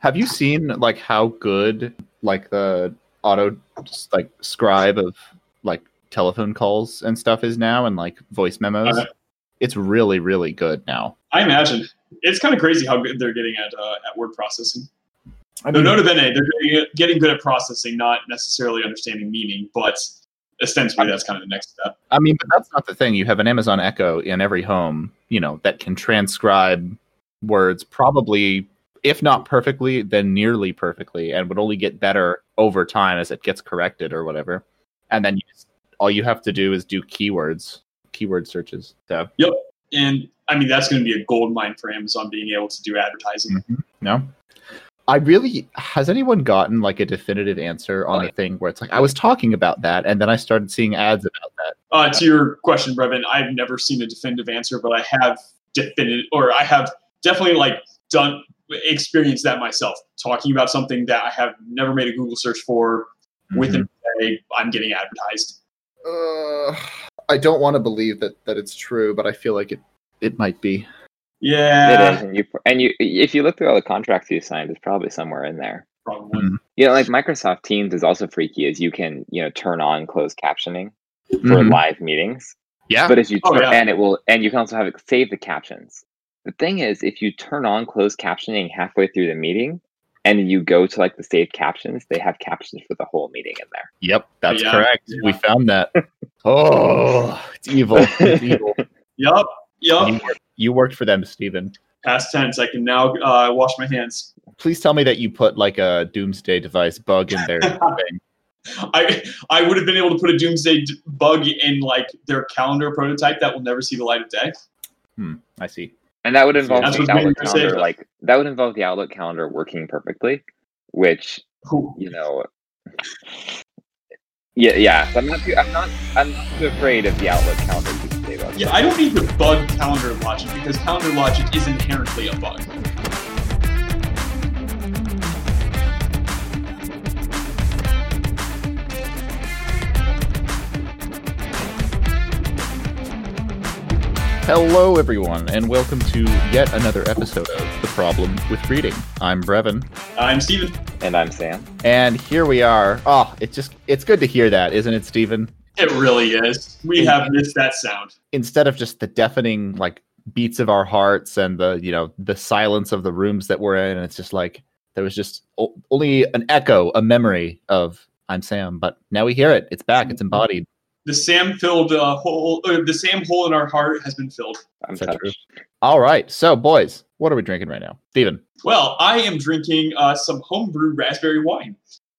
Have you seen like how good like the auto just, like scribe of like telephone calls and stuff is now and like voice memos? Uh, it's really really good now. I imagine it's kind of crazy how good they're getting at uh, at word processing. I No, mean, nota bene, they're getting, getting good at processing, not necessarily understanding meaning, but ostensibly that's kind of the next step. I mean, but that's not the thing. You have an Amazon Echo in every home, you know, that can transcribe words probably, if not perfectly, then nearly perfectly, and would only get better over time as it gets corrected or whatever. And then you just, all you have to do is do keywords, keyword searches. So, And I mean, that's going to be a gold mine for Amazon being able to do advertising. no. I really has anyone gotten like a definitive answer on a thing where it's like I was talking about that and then I started seeing ads about that. Uh, to your question, Brevin, I've never seen a definitive answer, but I have definitive, or I have definitely like done experienced that myself. Talking about something that I have never made a Google search for, within a day, I'm getting advertised. Uh, I don't want to believe that that it's true, but I feel like it it might be. Yeah, it is, and you and you if you look through all the contracts you signed, it's probably somewhere in there. probably. Mm. You know, like Microsoft Teams is also freaky, as you can you know turn on closed captioning for Mhm. live meetings. Yeah, But if you Oh, yeah. and it will, and you can also have it save the captions. The thing is, if you turn on closed captioning halfway through the meeting, and you go to like the saved captions, they have captions for the whole meeting in there. Yep, that's Yeah, correct. yeah. We found that. Oh, it's evil. It's evil. Yup, yup. You, worked, you worked for them, Stephen. Past tense. I can now uh, wash my hands. Please tell me that you put like a doomsday device bug in there. I I would have been able to put a doomsday d- bug in like their calendar prototype that will never see the light of day. Hmm, I see. And that would involve the Outlook calendar, that. like that would involve the Outlook calendar working perfectly, which you know. Yeah, yeah. So I'm not too. I'm not. I'm not too afraid of the Outlook calendar. Yeah, I don't need to bug calendar logic because calendar logic is inherently a bug. Hello, everyone, and welcome to yet another episode of The Problem with Reading. I'm Brevin, I'm Stephen. And I'm Sam. and here we are. Ah, oh, it's just, it's good to hear that, isn't it, Stephen? It really is. We have missed that sound. Instead of just the deafening, like, beats of our hearts and the, you know, the silence of the rooms that we're in, and it's just like, there was just o- only an echo, a memory of I'm Sam, but now we hear it. It's back, it's embodied. The Sam filled uh, hole. Uh, the Sam hole in our heart has been filled. I'm Is that touched. true? All right, so, boys, what are we drinking right now? Stephen. Well, I am drinking uh, some homebrew raspberry wine.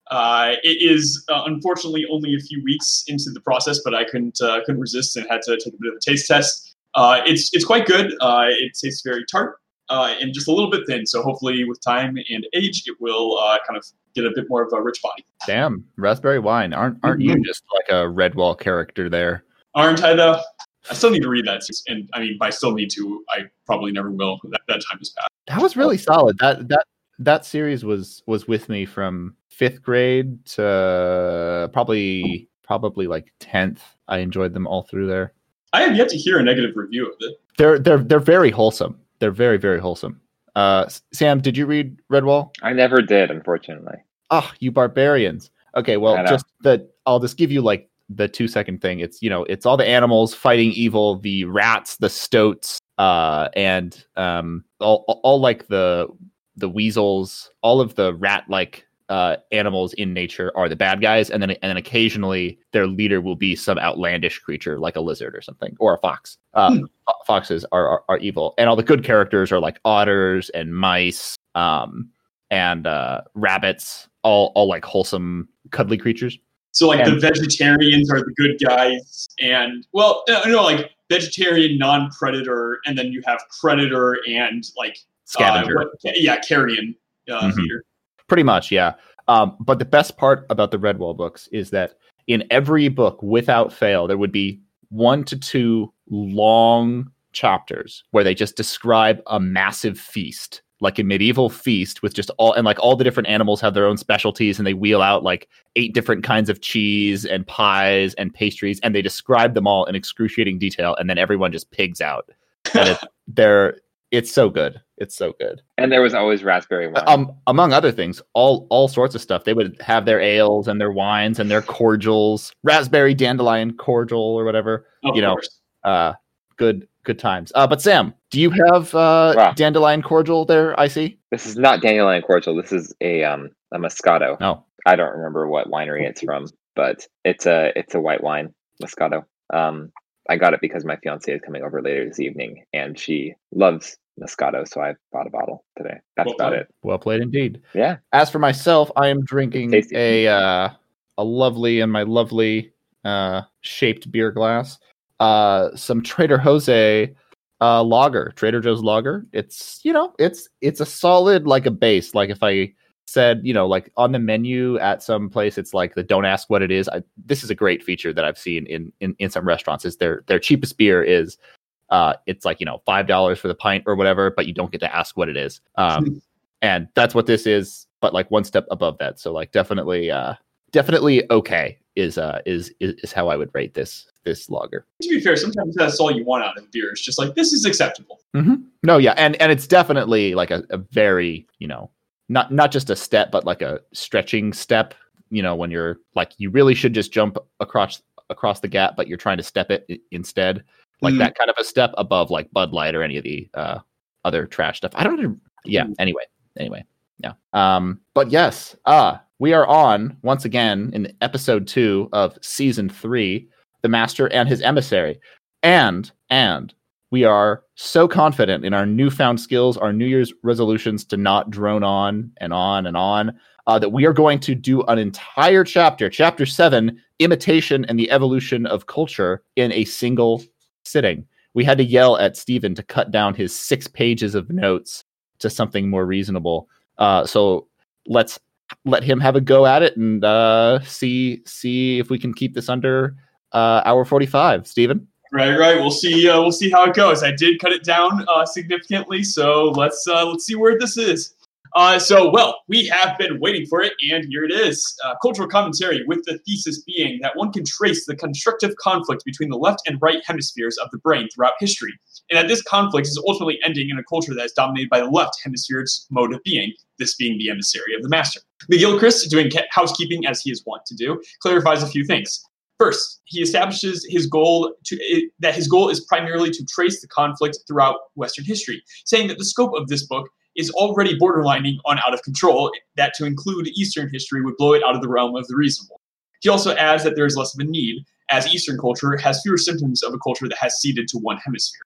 Uh, it is uh, unfortunately only a few weeks into the process, but I couldn't uh, couldn't resist and had to take a bit of a taste test. Uh, it's it's quite good. Uh, it tastes very tart uh, and just a little bit thin. So hopefully, with time and age, it will uh, kind of get a bit more of a rich body. Damn, raspberry wine. Aren't aren't you just like a Redwall character there? Aren't I though? I still need to read that, and I mean, by still need to, I probably never will. That, that time has passed. That was really solid. That that that series was was with me from fifth grade to probably probably like tenth. I enjoyed them all through there. I have yet to hear a negative review of it. They're they're they're very wholesome. They're very very wholesome. Uh, Sam, did you read Redwall? I never did, unfortunately. Ah, you barbarians. Okay, well, just the I'll just give you like the two second thing. It's you know, it's all the animals fighting evil, the rats, the stoats, uh, and um, all all, all like the the weasels, all of the rat like uh animals in nature are the bad guys, and then and then occasionally their leader will be some outlandish creature like a lizard or something or a fox. Uh, Hmm. Foxes are, are are evil, and all the good characters are like otters and mice, um, and uh, rabbits, all all like wholesome, cuddly creatures. So like And- the vegetarians are the good guys, and well, no, no, like vegetarian, non-predator, and then you have predator and like Scavenger. Uh, what- yeah, carrion uh, Mhm. feeder. Pretty much, yeah. Um, but the best part about the Redwall books is that in every book, without fail, there would be one to two long chapters where they just describe a massive feast, like a medieval feast with just all and like all the different animals have their own specialties and they wheel out like eight different kinds of cheese and pies and pastries and they describe them all in excruciating detail and then everyone just pigs out. And it, they're it's so good. It's so good. And there was always raspberry wine. Um, among other things, all all sorts of stuff. They would have their ales and their wines and their cordials, raspberry dandelion cordial or whatever. Of you know, uh, good good times. Uh, but Sam, do you have uh, Wow. dandelion cordial there? I see. this is not dandelion cordial. This is a um a Moscato. No. I don't remember what winery it's from, but it's a it's a white wine Moscato. Um, I got it because my fiance is coming over later this evening, and she loves Moscato, so I bought a bottle today. That's Well about played. it. Well played indeed. Yeah. As for myself, I am drinking a uh, a lovely and my lovely uh, shaped beer glass. Uh, some Trader Jose uh, lager, Trader Joe's lager. It's you know, it's it's a solid like a base. Like if I said, you know, like on the menu at some place, it's like the don't ask what it is. I, this is a great feature that I've seen in in, in some restaurants. Is their their cheapest beer is uh, it's like you know five dollars for the pint or whatever, but you don't get to ask what it is. Um, and that's what this is, but like one step above that. So like definitely, uh, definitely okay is uh is is, how I would rate this this lager. To be fair, sometimes that's all you want out of beer. It's just like this is acceptable. No, yeah, and and it's definitely like a, a very you know not not just a step, but like a stretching step. You know, when you're like you really should just jump across across the gap, but you're trying to step it instead. Like Mhm. that kind of a step above like Bud Light or any of the uh, other trash stuff. I don't. Yeah. Mhm. Anyway. Anyway. Yeah. Um. But yes. Uh we are on once again in episode two of season three, the Master and his emissary, and and we are so confident in our newfound skills, our New Year's resolutions to not drone on and on and on, uh, that we are going to do an entire chapter, chapter seven, imitation and the evolution of culture, in a single sitting. We had to yell at Stephen to cut down his six pages of notes to something more reasonable. Uh, so let's let him have a go at it and uh, see see if we can keep this under uh, hour forty five. Stephen. Right, right. We'll see. Uh, we'll see how it goes. I did cut it down uh, significantly, so let's uh, let's see where this is. Uh, so, well, we have been waiting for it, and here it is. Uh, cultural commentary with the thesis being that one can trace the constructive conflict between the left and right hemispheres of the brain throughout history, and that this conflict is ultimately ending in a culture that is dominated by the left hemisphere's mode of being, this being the emissary of the master. McGilchrist, doing housekeeping as he is wont to do, clarifies a few things. First, he establishes his goal to that his goal is primarily to trace the conflict throughout Western history, saying that the scope of this book is already borderlining on out of control, that to include Eastern history would blow it out of the realm of the reasonable. He also adds that there is less of a need, as Eastern culture has fewer symptoms of a culture that has ceded to one hemisphere.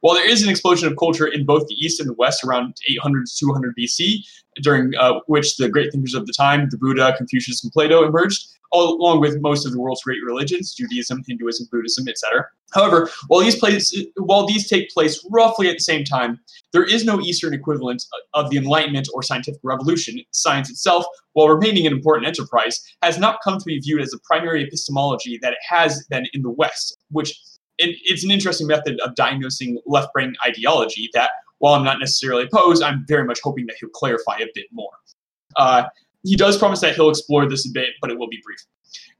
While there is an explosion of culture in both the East and the West around 800 to 200 BC, during uh, which the great thinkers of the time, the Buddha, Confucius, and Plato, emerged, along with most of the world's great religions, Judaism, Hinduism, Buddhism, etc. However, while these place, while these take place roughly at the same time, there is no Eastern equivalent of the Enlightenment or scientific revolution. Science itself, while remaining an important enterprise, has not come to be viewed as the primary epistemology that it has been in the West, which it, it's an interesting method of diagnosing left brain ideology that, while I'm not necessarily opposed, I'm very much hoping that he'll clarify a bit more. Uh, he does promise that he'll explore this a bit, but it will be brief.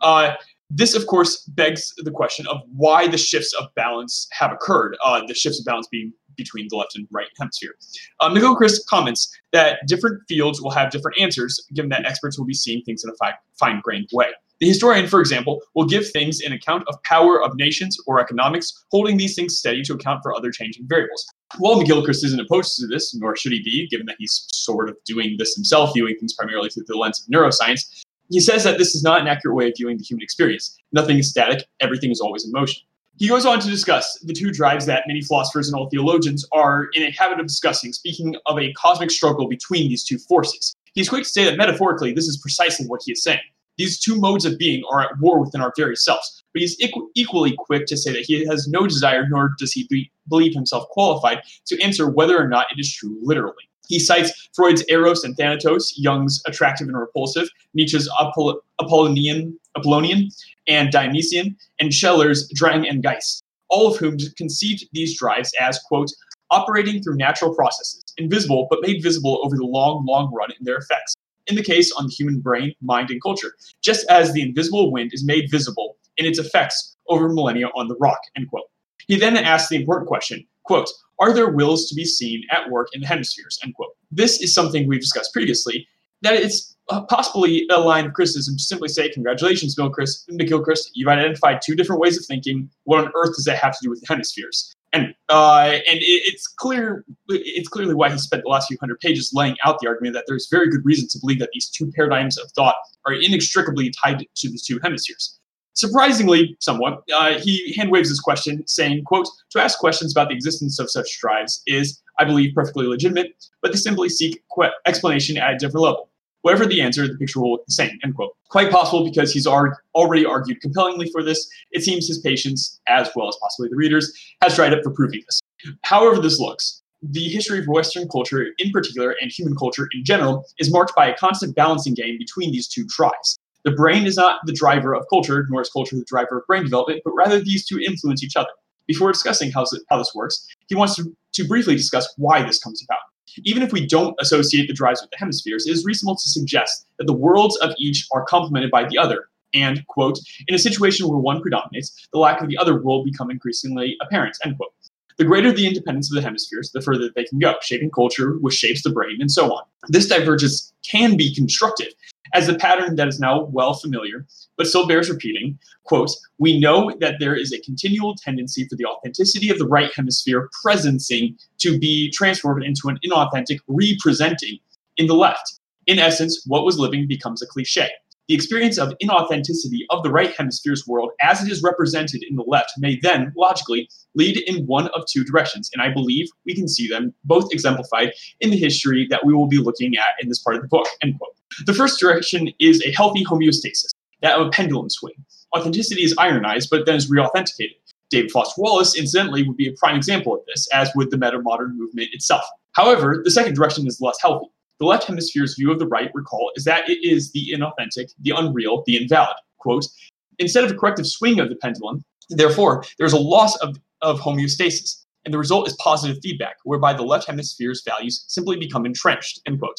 Uh, this, of course, begs the question of why the shifts of balance have occurred. Uh, the shifts of balance being between the left and right hemisphere. Uh, Chris comments that different fields will have different answers, given that experts will be seeing things in a fi- fine-grained way. The historian, for example, will give things an account of power of nations or economics, holding these things steady to account for other changing variables. While McGilchrist isn't opposed to this, nor should he be, given that he's sort of doing this himself, viewing things primarily through the lens of neuroscience, he says that this is not an accurate way of viewing the human experience. Nothing is static, everything is always in motion. He goes on to discuss the two drives that many philosophers and all theologians are in a habit of discussing, speaking of a cosmic struggle between these two forces. He's quick to say that metaphorically, this is precisely what he is saying. These two modes of being are at war within our very selves, but he's equ- equally quick to say that he has no desire, nor does he be- believe himself qualified to answer whether or not it is true literally. He cites Freud's Eros and Thanatos, Jung's attractive and repulsive, Nietzsche's Apoll- Apollonian, Apollonian and Dionysian, and Scheler's Drang and Geist, all of whom conceived these drives as, quote, operating through natural processes, invisible but made visible over the long, long run in their effects. In the case on the human brain, mind, and culture, just as the invisible wind is made visible in its effects over millennia on the rock, end quote. He then asks the important question Quote, are there wills to be seen at work in the hemispheres? End quote. This is something we've discussed previously, that it's uh, possibly a line of criticism to simply say, congratulations, Chris, McGilchrist, you've identified two different ways of thinking. What on earth does that have to do with the hemispheres? And uh, and it, it's clear it's clearly why he spent the last few hundred pages laying out the argument that there's very good reason to believe that these two paradigms of thought are inextricably tied to the two hemispheres. Surprisingly, somewhat, uh, he hand waves this question, saying, quote, to ask questions about the existence of such drives is, I believe, perfectly legitimate, but they simply seek explanation at a different level. Whatever the answer, the picture will look the same, end quote. Quite possible because he's already argued compellingly for this. It seems his patience, as well as possibly the readers, has dried up for proving this. However this looks, the history of Western culture in particular and human culture in general is marked by a constant balancing game between these two drives. The brain is not the driver of culture, nor is culture the driver of brain development, but rather these two influence each other. Before discussing how, how this works, he wants to, to briefly discuss why this comes about. Even if we don't associate the drives with the hemispheres, it is reasonable to suggest that the worlds of each are complemented by the other. And, quote, in a situation where one predominates, the lack of the other will become increasingly apparent, end quote. The greater the independence of the hemispheres, the further they can go, shaping culture, which shapes the brain, and so on. This divergence can be constructive, as a pattern that is now well familiar, but still bears repeating. Quote, we know that there is a continual tendency for the authenticity of the right hemisphere presencing to be transformed into an inauthentic representing in the left. In essence, what was living becomes a cliche. The experience of inauthenticity of the right hemisphere's world as it is represented in the left may then, logically, lead in one of two directions. And I believe we can see them both exemplified in the history that we will be looking at in this part of the book. End quote. The first direction is a healthy homeostasis, that of a pendulum swing. Authenticity is ironized, but then is reauthenticated. David Foster Wallace, incidentally, would be a prime example of this, as would the meta modern movement itself. However, the second direction is less healthy. The left hemisphere's view of the right, recall, is that it is the inauthentic, the unreal, the invalid. Quote, instead of a corrective swing of the pendulum, therefore, there's a loss of, of homeostasis, and the result is positive feedback, whereby the left hemisphere's values simply become entrenched, end quote.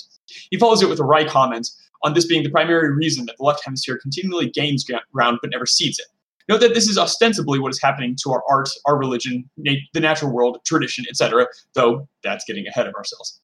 He follows it with a wry comment on this being the primary reason that the left hemisphere continually gains ground but never cedes it. Note that this is ostensibly what is happening to our art, our religion, nat- the natural world, tradition, etc., though that's getting ahead of ourselves.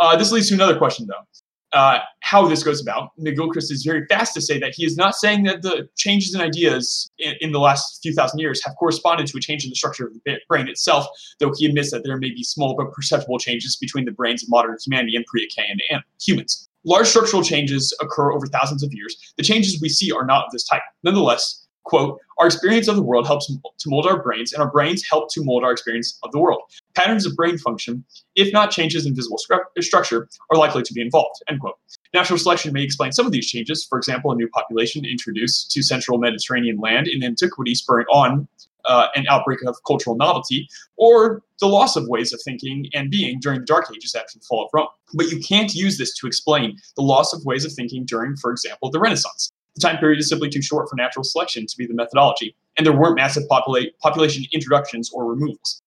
Uh, this leads to another question, though. Uh, how this goes about. McGilchrist is very fast to say that he is not saying that the changes in ideas in, in, the last few thousand years have corresponded to a change in the structure of the brain itself, though he admits that there may be small but perceptible changes between the brains of modern humanity and pre-Archean and humans. Large structural changes occur over thousands of years. The changes we see are not of this type. Nonetheless, quote, our experience of the world helps to mold our brains, and our brains help to mold our experience of the world. Patterns of brain function, if not changes in visible structure, are likely to be involved, end quote. Natural selection may explain some of these changes. For example, a new population introduced to central Mediterranean land in antiquity spurring on uh, an outbreak of cultural novelty, or the loss of ways of thinking and being during the Dark Ages after the fall of Rome. But you can't use this to explain the loss of ways of thinking during, for example, the Renaissance. The time period is simply too short for natural selection to be the methodology, and there weren't massive popula- population introductions or removals.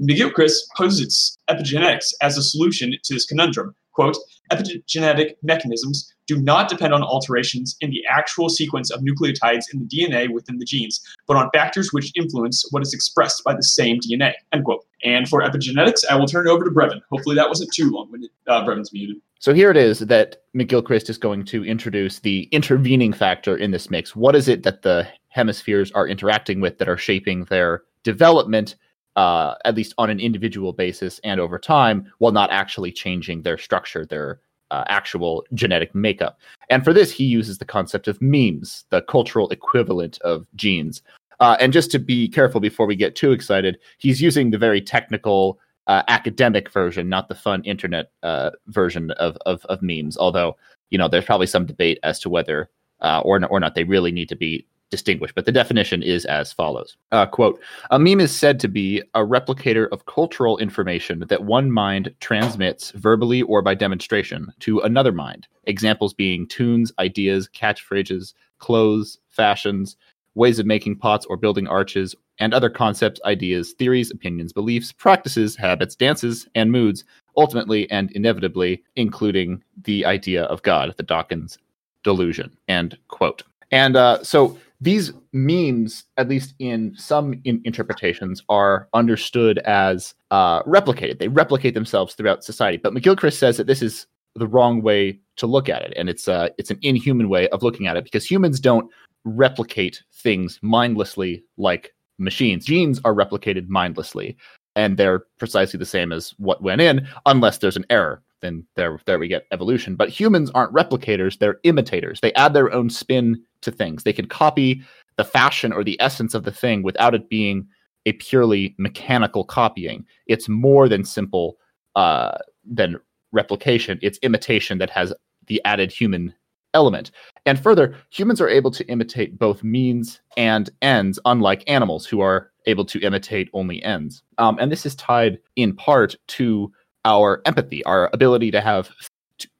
McGilchrist posits epigenetics as a solution to this conundrum. Quote, epigenetic mechanisms do not depend on alterations in the actual sequence of nucleotides in the DNA within the genes, but on factors which influence what is expressed by the same DNA. End quote. And for epigenetics, I will turn it over to Brevin. Hopefully that wasn't too long when uh, Brevin's muted. So here it is that McGilchrist is going to introduce the intervening factor in this mix. What is it that the hemispheres are interacting with that are shaping their development, uh, at least on an individual basis and over time, while not actually changing their structure, their uh, actual genetic makeup. And for this, he uses the concept of memes, the cultural equivalent of genes. Uh, and just to be careful before we get too excited, he's using the very technical uh, academic version, not the fun internet uh, version of, of, of memes. Although you know, there's probably some debate as to whether uh, or or not they really need to be distinguished. But the definition is as follows: uh, "Quote: A meme is said to be a replicator of cultural information that one mind transmits verbally or by demonstration to another mind. Examples being tunes, ideas, catchphrases, clothes, fashions." Ways of making pots or building arches, and other concepts, ideas, theories, opinions, beliefs, practices, habits, dances, and moods, ultimately and inevitably including the idea of God, the Dawkins delusion. End quote. And uh, so these memes, at least in some in- interpretations, are understood as uh, replicated. They replicate themselves throughout society. But McGilchrist says that this is the wrong way to look at it, and it's uh, it's an inhuman way of looking at it because humans don't replicate things mindlessly like machines. Genes are replicated mindlessly, and they're precisely the same as what went in, unless there's an error. Then there, there we get evolution. But humans aren't replicators; they're imitators. They add their own spin to things. They can copy the fashion or the essence of the thing without it being a purely mechanical copying. It's more than simple uh, than replication. It's imitation that has the added human element. And further, humans are able to imitate both means and ends, unlike animals who are able to imitate only ends. Um, and this is tied in part to our empathy, our ability to have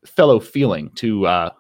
fellow feeling, to uh,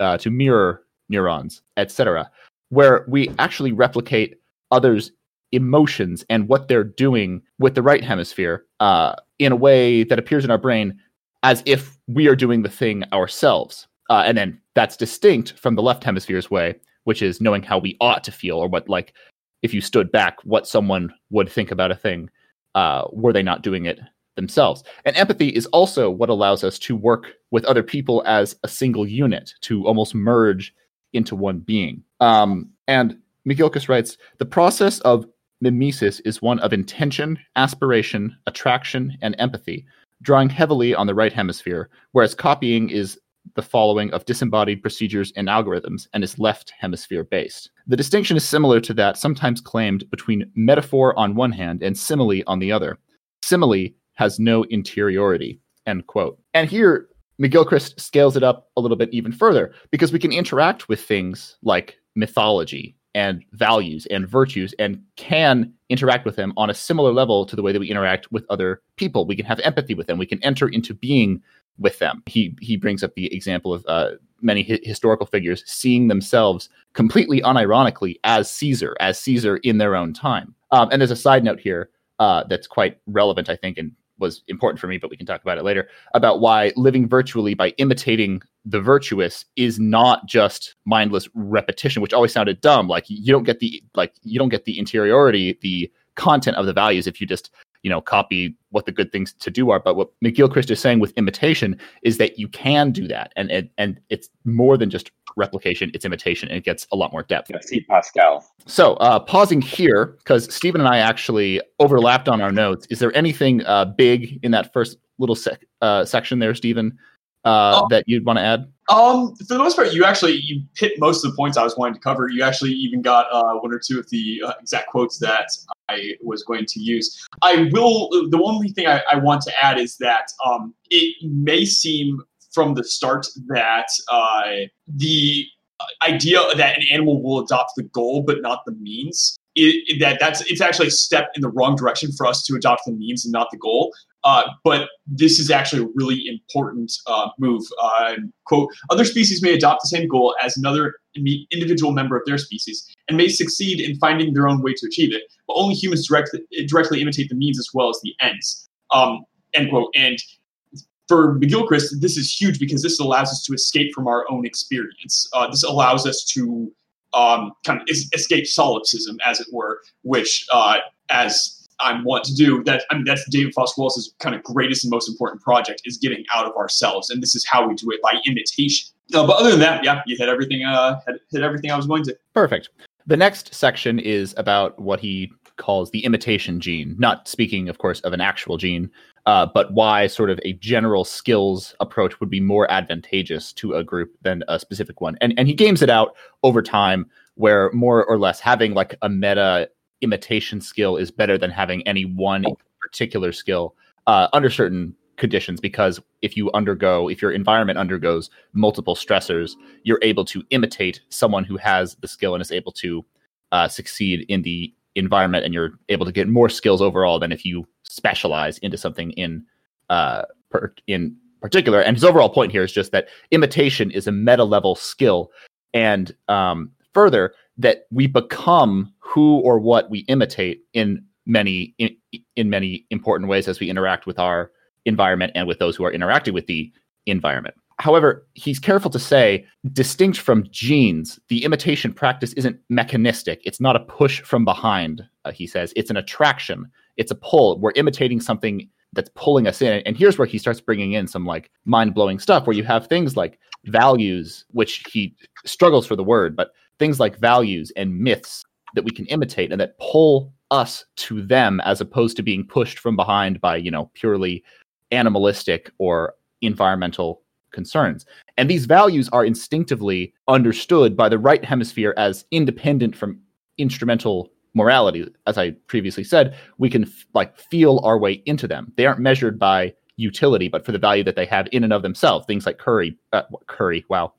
uh, to mirror neurons, etc., where we actually replicate others' emotions and what they're doing with the right hemisphere uh, in a way that appears in our brain as if we are doing the thing ourselves. Uh, and then that's distinct from the left hemisphere's way, which is knowing how we ought to feel or what, like, if you stood back, what someone would think about a thing uh, were they not doing it themselves. And empathy is also what allows us to work with other people as a single unit, to almost merge into one being. Um, and McGilchrist writes the process of mimesis is one of intention, aspiration, attraction, and empathy, drawing heavily on the right hemisphere, whereas copying is the following of disembodied procedures and algorithms and is left hemisphere based. The distinction is similar to that sometimes claimed between metaphor on one hand and simile on the other. Simile has no interiority. End quote. And here, McGilchrist scales it up a little bit even further because we can interact with things like mythology and values and virtues and can interact with them on a similar level to the way that we interact with other people. We can have empathy with them. We can enter into being with them. He he brings up the example of uh, many hi- historical figures seeing themselves completely unironically as Caesar, as Caesar in their own time. Um, and there's a side note here uh, that's quite relevant, I think, and was important for me, but we can talk about it later about why living virtually by imitating the virtuous is not just mindless repetition, which always sounded dumb. Like you don't get the like you don't get the interiority, the content of the values if you just you know copy what the good things to do are. But what mcgilchrist is saying with imitation is that you can do that. And and, and it's more than just replication it's imitation. And it gets a lot more depth. Yeah, see pascal. So uh, pausing here because stephen and i actually overlapped on our notes. Is there anything uh, big in that first little sec- uh, section there stephen uh, oh. that you'd want to add um, for the most part, you actually you hit most of the points I was wanting to cover. You actually even got uh, one or two of the uh, exact quotes that I was going to use. I will. The only thing I, I want to add is that um, it may seem from the start that uh, the idea that an animal will adopt the goal but not the means it, that that's it's actually a step in the wrong direction for us to adopt the means and not the goal. Uh, but this is actually a really important uh, move. Uh, quote: Other species may adopt the same goal as another individual member of their species and may succeed in finding their own way to achieve it, but only humans directly directly imitate the means as well as the ends. Um, end quote. And for McGilchrist, this is huge because this allows us to escape from our own experience. Uh, this allows us to um, kind of es- escape solipsism, as it were, which, uh, as I'm want to do, that I mean that's David Foster Wallace's kind of greatest and most important project is getting out of ourselves, and this is how we do it by imitation. Uh, but other than that, yeah, you hit everything. Uh, hit everything I was going to. Perfect. The next section is about what he calls the imitation gene. Not speaking, of course, of an actual gene, uh, but why sort of a general skills approach would be more advantageous to a group than a specific one. And and he games it out over time, where more or less having like a meta imitation skill is better than having any one particular skill uh, under certain conditions because if you undergo if your environment undergoes multiple stressors you're able to imitate someone who has the skill and is able to uh, succeed in the environment and you're able to get more skills overall than if you specialize into something in uh per, in particular. And his overall point here is just that imitation is a meta level skill. And um further that we become who or what we imitate in many in, in many important ways as we interact with our environment and with those who are interacting with the environment However, he's careful to say, distinct from genes, the imitation practice isn't mechanistic. It's not a push from behind, uh, he says. It's an attraction, it's a pull. We're imitating something that's pulling us in. And here's where he starts bringing in some like mind blowing stuff where you have things like values, which he struggles for the word, but things like values and myths that we can imitate and that pull us to them as opposed to being pushed from behind by, you know, purely animalistic or environmental concerns. And these values are instinctively understood by the right hemisphere as independent from instrumental morality. As I previously said, we can f- like feel our way into them. They aren't measured by utility, but for the value that they have in and of themselves. Things like curry, uh, curry. Wow.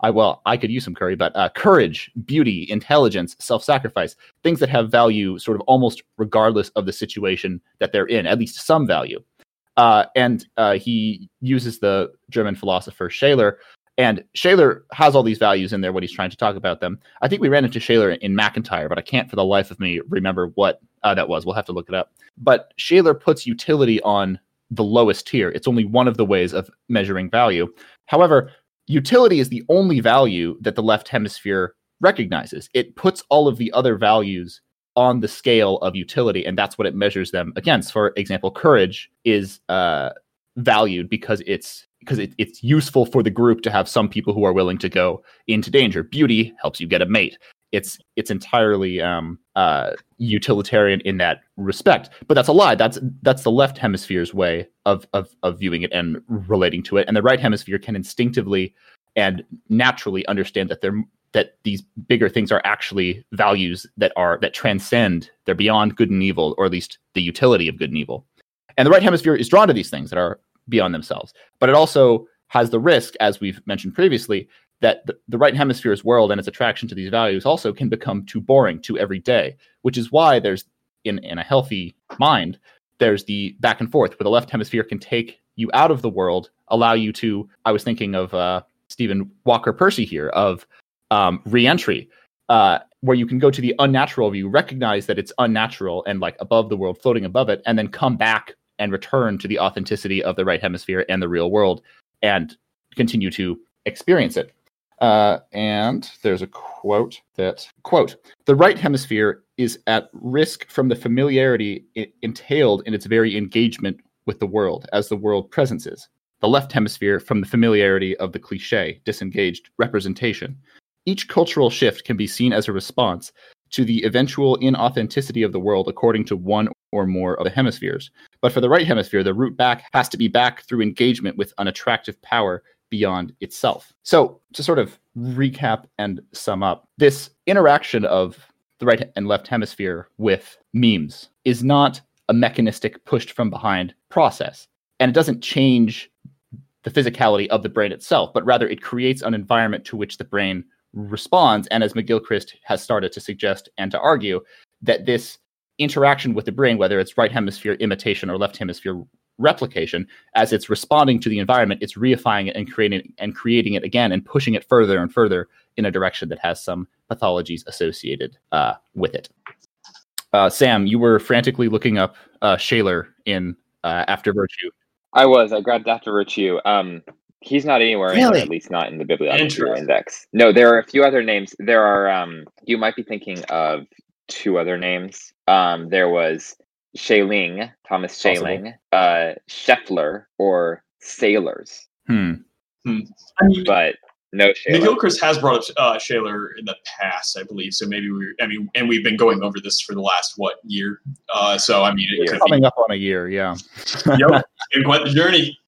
I well, I could use some curry, but uh, courage, beauty, intelligence, self-sacrifice, things that have value, sort of almost regardless of the situation that they're in, at least some value. Uh, and uh, he uses the German philosopher Scheler. And Scheler has all these values in there when he's trying to talk about them. I think we ran into Scheler in MacIntyre, but I can't for the life of me remember what uh, that was. We'll have to look it up. But Scheler puts utility on the lowest tier. It's only one of the ways of measuring value. However, utility is the only value that the left hemisphere recognizes. It puts all of the other values on the scale of utility, and that's what it measures them against. For example, courage is uh, valued because it's because it, it's useful for the group to have some people who are willing to go into danger. Beauty helps you get a mate. It's it's entirely um, uh, utilitarian in that respect, but that's a lie. That's that's the left hemisphere's way of, of of viewing it and relating to it, and the right hemisphere can instinctively and naturally understand that they're that these bigger things are actually values that are that transcend they're beyond good and evil or at least the utility of good and evil. And the right hemisphere is drawn to these things that are beyond themselves. But it also has the risk as we've mentioned previously that the, the right hemisphere's world and its attraction to these values also can become too boring too everyday which is why there's in in a healthy mind there's the back and forth where the left hemisphere can take you out of the world allow you to i was thinking of uh, stephen walker percy here of um, reentry, uh, where you can go to the unnatural view, recognize that it's unnatural and like above the world, floating above it, and then come back and return to the authenticity of the right hemisphere and the real world and continue to experience it. Uh, and there's a quote that quote the right hemisphere is at risk from the familiarity entailed in its very engagement with the world as the world presence is the left hemisphere from the familiarity of the cliche disengaged representation each cultural shift can be seen as a response to the eventual inauthenticity of the world according to one or more of the hemispheres. But for the right hemisphere, the route back has to be back through engagement with an attractive power beyond itself. So, to sort of recap and sum up, this interaction of the right and left hemisphere with memes is not a mechanistic pushed from behind process. And it doesn't change the physicality of the brain itself, but rather it creates an environment to which the brain responds. And as McGilchrist has started to suggest and to argue, that this interaction with the brain, whether it's right hemisphere imitation or left hemisphere replication, as it's responding to the environment, it's reifying it and creating and creating it again and pushing it further and further in a direction that has some pathologies associated uh, with it. Uh, Sam, you were frantically looking up uh, Scheler in uh, After Virtue. I was. I grabbed After Virtue. Um, He's not anywhere, really? in, at least not in the bibliography index. No, there are a few other names. There are. Um, you might be thinking of two other names. Um, there was Schelling, Thomas Schelling, uh, Scheffler, or Sailors. Hmm. hmm. I mean, but no Scheler. McGilchrist has brought up uh, Scheler in the past, I believe. So maybe we, I mean, and we've been going over this for the last what year? Uh, so I mean, it coming be. up on a year, yeah. yep, and quite the journey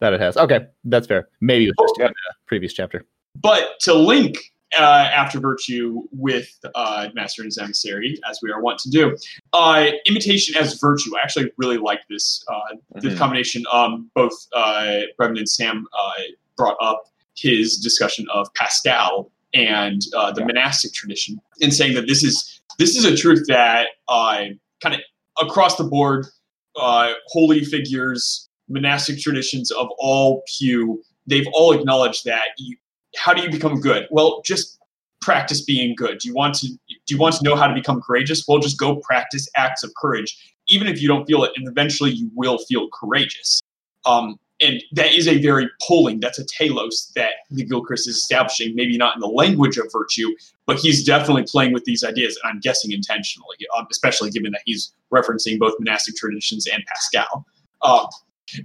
that it has. Okay, that's fair. Maybe the first, uh, previous chapter. But to link uh, After Virtue with uh, Master and Emissary, as we are wont to do, uh, imitation as virtue. I actually really like this uh, this mm-hmm. combination. Um, both uh, Brevin and Sam uh, brought up his discussion of Pascal and uh, the yeah. monastic tradition, and saying that this is this is a truth that kind of across the board, holy figures monastic traditions of all Pew, they've all acknowledged that. You, how do you become good? Well, just practice being good. Do you want to do you want to know how to become courageous? Well, just go practice acts of courage, even if you don't feel it, and eventually you will feel courageous. Um, and that is a very pulling. That's a telos that McGilchrist is establishing. Maybe not in the language of virtue, but he's definitely playing with these ideas. And I'm guessing intentionally, um, especially given that he's referencing both monastic traditions and Pascal. Um,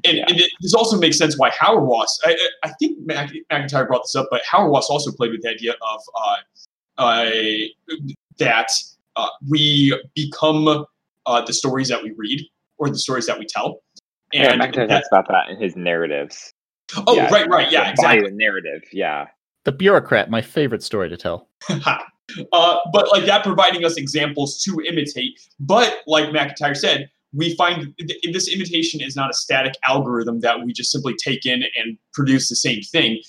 and, yeah. and, this also makes sense why Hauerwas. I, I think MacIntyre brought this up, but Hauerwas also played with the idea of uh, uh, that uh, we become uh, the stories that we read or the stories that we tell. And yeah, MacIntyre talks about that in his narratives. Oh, yeah, right, right, yeah, exactly. The narrative, yeah. The bureaucrat, my favorite story to tell. uh, but like that, providing us examples to imitate. But like MacIntyre said, we find th- this imitation is not a static algorithm that we just simply take in and produce the same thing.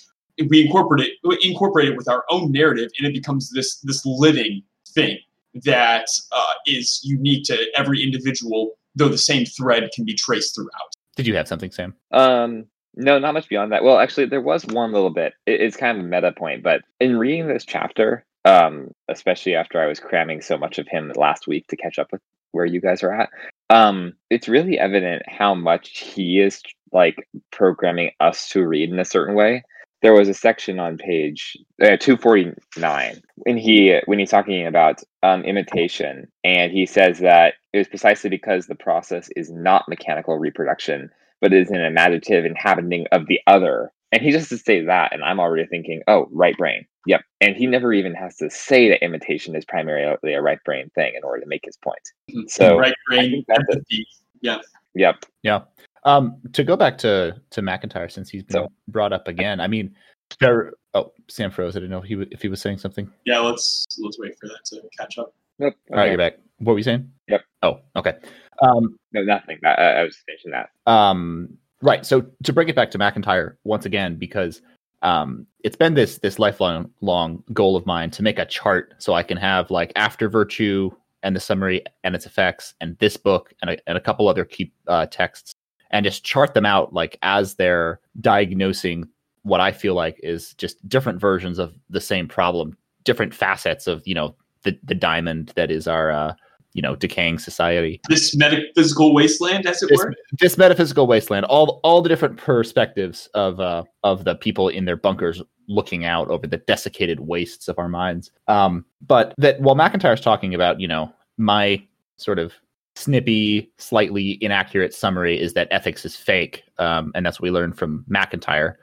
We incorporate it, we incorporate it with our own narrative, and it becomes this this living thing that uh, is unique to every individual, though the same thread can be traced throughout. Did you have something, Sam? Um, no, not much beyond that. Well, actually, there was one little bit. It, it's kind of a meta point, but in reading this chapter, um, especially after I was cramming so much of him last week to catch up with where you guys are at, um, it's really evident how much he is like programming us to read in a certain way. There was a section on page uh, 249 when he when he's talking about um, imitation and he says that it was precisely because the process is not mechanical reproduction but is an imaginative inhabiting of the other and he just to say that and i'm already thinking oh right brain yep and he never even has to say that imitation is primarily a right brain thing in order to make his point mm-hmm. so right brain empathy. yep Yep. yeah um, to go back to to MacIntyre since he's been so, brought up again. I mean, there. Oh, Sam froze. I didn't know if he if he was saying something. Yeah, let's let's wait for that to catch up. Yep. Okay. All right, you're back. What were you saying? Yep. Oh, okay. Um, no, nothing. I, I was finishing that. Um, right. So to bring it back to MacIntyre once again, because um, it's been this this lifelong long goal of mine to make a chart so I can have like after virtue and the summary and its effects and this book and a, and a couple other key uh, texts and just chart them out like as they're diagnosing what I feel like is just different versions of the same problem, different facets of you know the the diamond that is our uh, you know decaying society. This metaphysical wasteland, as it this, were. This metaphysical wasteland, all all the different perspectives of uh, of the people in their bunkers looking out over the desiccated wastes of our minds. Um, but that while MacIntyre's talking about, you know, my sort of snippy, slightly inaccurate summary is that ethics is fake, um, and that's what we learned from MacIntyre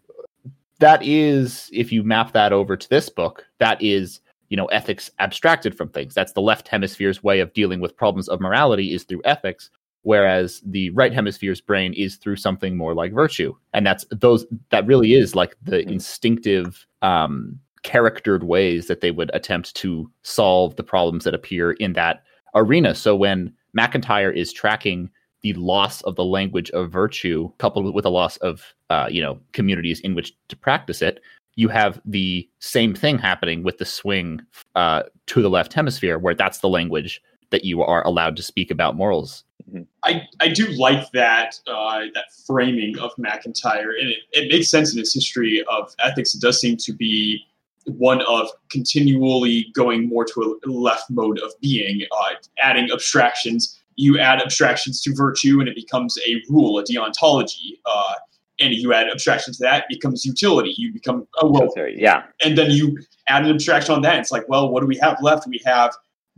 That is, if you map that over to this book, that is, you know, ethics abstracted from things. That's the left hemisphere's way of dealing with problems of morality is through ethics, whereas the right hemisphere's brain is through something more like virtue, and that's those. That really is like the mm-hmm. instinctive. Um, charactered ways that they would attempt to solve the problems that appear in that arena. So when MacIntyre is tracking the loss of the language of virtue coupled with a loss of uh, you know communities in which to practice it you have the same thing happening with the swing uh, to the left hemisphere where that's the language that you are allowed to speak about morals mm-hmm. I, I do like that uh, that framing of MacIntyre, and it, it makes sense in its history of ethics. It does seem to be one of continually going more to a left mode of being, uh, adding abstractions. You add abstractions to virtue, and it becomes a rule, a deontology. Uh, and you add abstraction to that, it becomes utility. You become a well, yeah. And then you add an abstraction on that. It's like, well, what do we have left? We have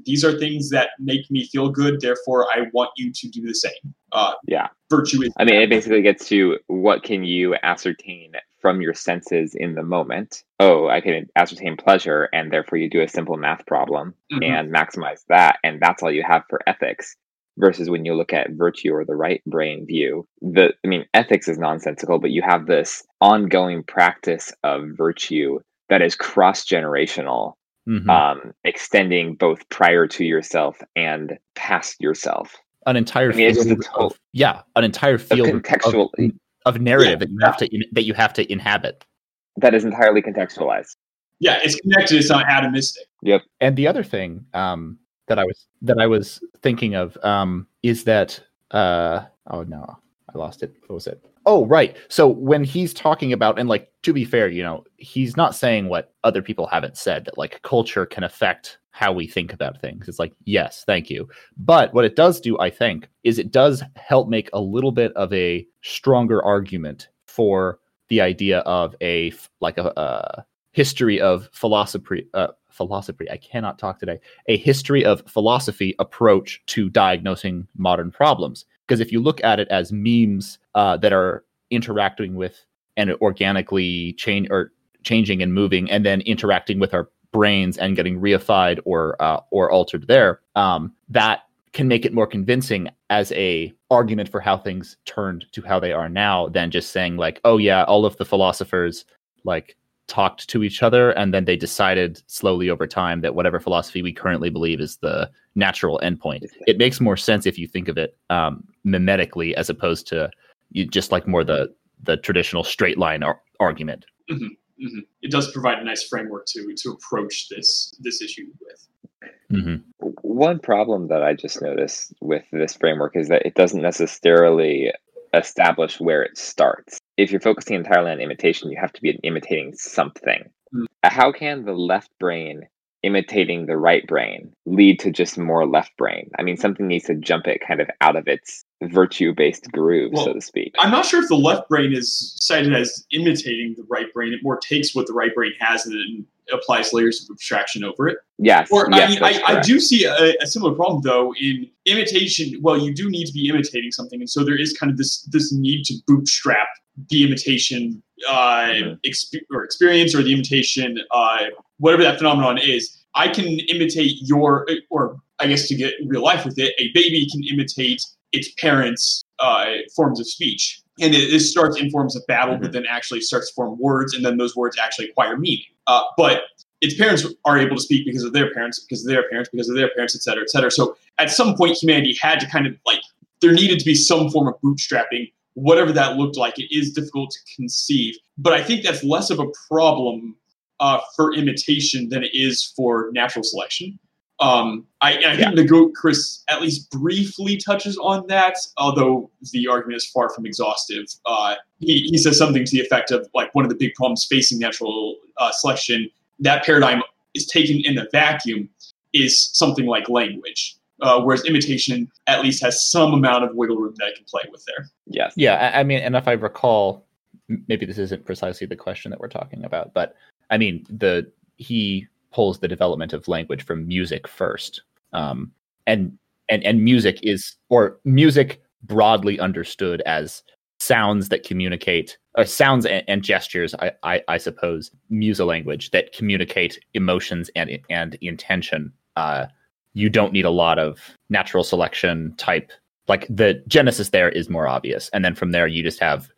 these are things that make me feel good. Therefore, I want you to do the same. Uh, yeah, virtue is. I mean, it basically gets to what can you ascertain from your senses in the moment. Oh, I can ascertain pleasure, and therefore you do a simple math problem mm-hmm. and maximize that, and that's all you have for ethics. Versus when you look at virtue or the right brain view, the I mean, ethics is nonsensical, but you have this ongoing practice of virtue that is cross generational mm-hmm. um, extending both prior to yourself and past yourself. An entire I mean, field of, yeah, an entire field of, contextual, of, of narrative yeah, that you have to that you have to inhabit. That is entirely contextualized. Yeah, it's connected. It's not atomistic. Yep. And the other thing um, that I was that I was thinking of um, is that uh, oh no, I lost it. What was it? Oh, right. So when he's talking about, and like to be fair, you know, he's not saying what other people haven't said that like culture can affect how we think about things. It's like, yes, thank you. But what it does do, I think, is it does help make a little bit of a stronger argument for the idea of a like a, a history of philosophy. Uh, philosophy. I cannot talk today. A history of philosophy approach to diagnosing modern problems. Because if you look at it as memes uh, that are interacting with and organically change or changing and moving, and then interacting with our brains and getting reified or uh, or altered there, um, that can make it more convincing as a argument for how things turned to how they are now than just saying like oh yeah all of the philosophers like talked to each other and then they decided slowly over time that whatever philosophy we currently believe is the natural endpoint it makes more sense if you think of it um, mimetically as opposed to you, just like more the the traditional straight line ar- argument mm-hmm, mm-hmm. it does provide a nice framework to to approach this this issue with mm-hmm. One problem that I just noticed with this framework is that it doesn't necessarily establish where it starts. If you're focusing entirely on imitation, you have to be imitating something. Mm. How can the left brain imitating the right brain lead to just more left brain? I mean, something needs to jump it kind of out of its virtue based groove, Well, so to speak. I'm not sure if the left brain is cited as imitating the right brain. It more takes what the right brain has and applies layers of abstraction over it. Yes. Or yes, I mean, I, I do see a, a similar problem though in imitation. Well, you do need to be imitating something, and so there is kind of this this need to bootstrap the imitation uh, exp- or experience or the imitation uh, whatever that phenomenon is. I can imitate your, or I guess to get real life with it, a baby can imitate its parents' uh, forms of speech. And it, it starts in forms of babble, but then actually starts to form words, and then those words actually acquire meaning. Uh, but its parents are able to speak because of their parents, because of their parents, because of their parents, et cetera, et cetera. So at some point, humanity had to kind of like, there needed to be some form of bootstrapping, whatever that looked like. It is difficult to conceive, but I think that's less of a problem uh, for imitation than it is for natural selection. Um, I, I think the goat Chris at least briefly touches on that, although the argument is far from exhaustive. Uh, he, he says something to the effect of like one of the big problems facing natural uh, selection, that paradigm is taken in a vacuum, is something like language. Uh, whereas imitation at least has some amount of wiggle room that I can play with there. Yes. Yeah, I, I mean, and if I recall, maybe this isn't precisely the question that we're talking about, but I mean, the he pulls the development of language from music first, um, and and and music is or music broadly understood as sounds that communicate or sounds and, and gestures I, I i suppose musa language that communicate emotions and and intention uh you don't need a lot of natural selection type. Like the genesis there is more obvious. And then from there you just have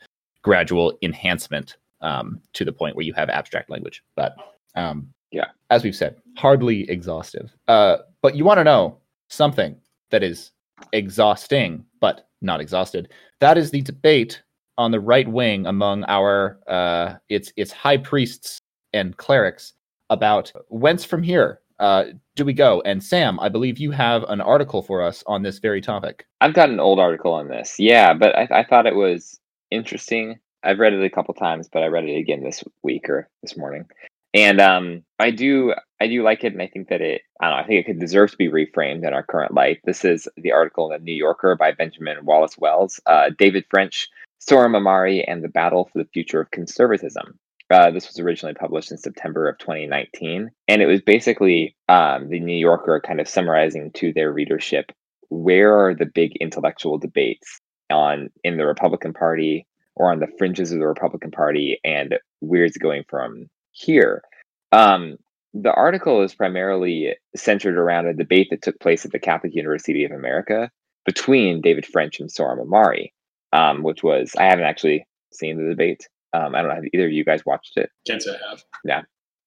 gradual enhancement um, to the point where you have abstract language. But um, Yeah. as we've said hardly exhaustive. Uh, but you want to know something that is exhausting but not exhausted. That is the debate on the right wing among our uh, its its high priests and clerics about whence from here uh, do we go? And Sam, I believe you have an article for us on this very topic. I've got an old article on this. Yeah, but I, I thought it was interesting. I've read it a couple times, but I read it again this week or this morning. And um, I do I do like it, and I think that it I don't know, I think it could deserve to be reframed in our current light. This is the article in the New Yorker by Benjamin Wallace Wells, uh, David French, Sohrab Ahmari, and the Battle for the Future of Conservatism. Uh, this was originally published in September of 2019, and it was basically um, the New Yorker kind of summarizing to their readership where are the big intellectual debates on in the Republican Party or on the fringes of the Republican Party, and where's it's going from here. Um, the article is primarily centered around a debate that took place at the Catholic University of America between David French and Sohrab Ahmari, um, which was I haven't actually seen the debate. Um, I don't know have either of you guys watched it. Can't say I have. Yeah,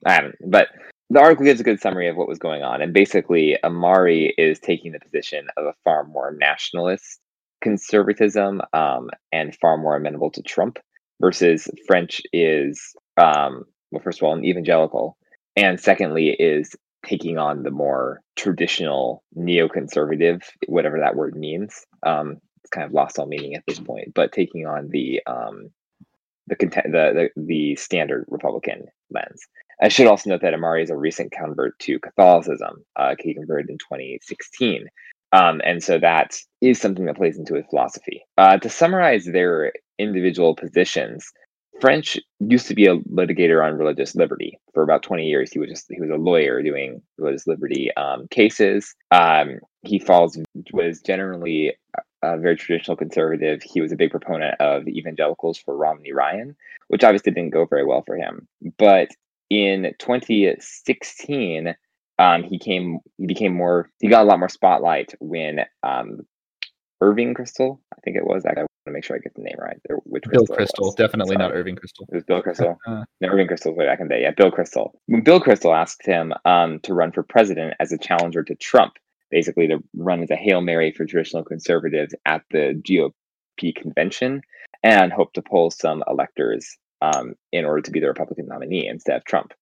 I haven't, but the article gives a good summary of what was going on. And basically, Ahmari is taking the position of a far more nationalist conservatism um, and far more amenable to Trump, versus French is, um, well, first of all, an evangelical, and secondly, is taking on the more traditional neoconservative, whatever that word means. Um, it's kind of lost all meaning at this point, but taking on the um, the, the the the standard Republican lens. I should also note that Ahmari is a recent convert to Catholicism. Uh, he converted in 2016. Um, and so that is something that plays into his philosophy. Uh, to summarize their individual positions. French used to be a litigator on religious liberty for about 20 years. He was just he was a lawyer doing religious liberty um, cases. Um, he falls was generally a very traditional conservative. He was a big proponent of the evangelicals for Romney Ryan, which obviously didn't go very well for him. But in 2016, um, he came he became more he got a lot more spotlight when um, Irving Kristol, I think it was. I want to make sure I get the name right. which Bill Kristol, definitely not Irving Kristol. It was Bill Kristol. uh, no, Irving Kristol way back in the day. Yeah, Bill Kristol. When Bill Kristol asked him um, to run for president as a challenger to Trump, basically to run as a hail mary for traditional conservatives at the GOP convention, and hope to pull some electors um, in order to be the Republican nominee instead of Trump.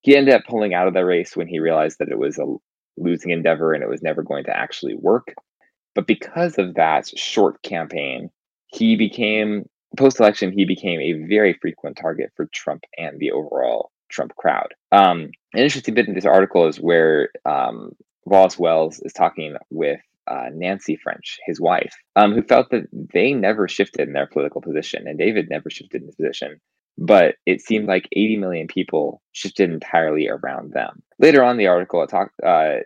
He ended up pulling out of the race when he realized that it was a losing endeavor and it was never going to actually work. But because of that short campaign, he became post election, he became a very frequent target for Trump and the overall Trump crowd. Um, an interesting bit in this article is where um, Wallace Wells is talking with uh, Nancy French, his wife, um, who felt that they never shifted in their political position, and David never shifted in his position. But it seemed like 80 million people shifted entirely around them. Later on, the article talk, uh,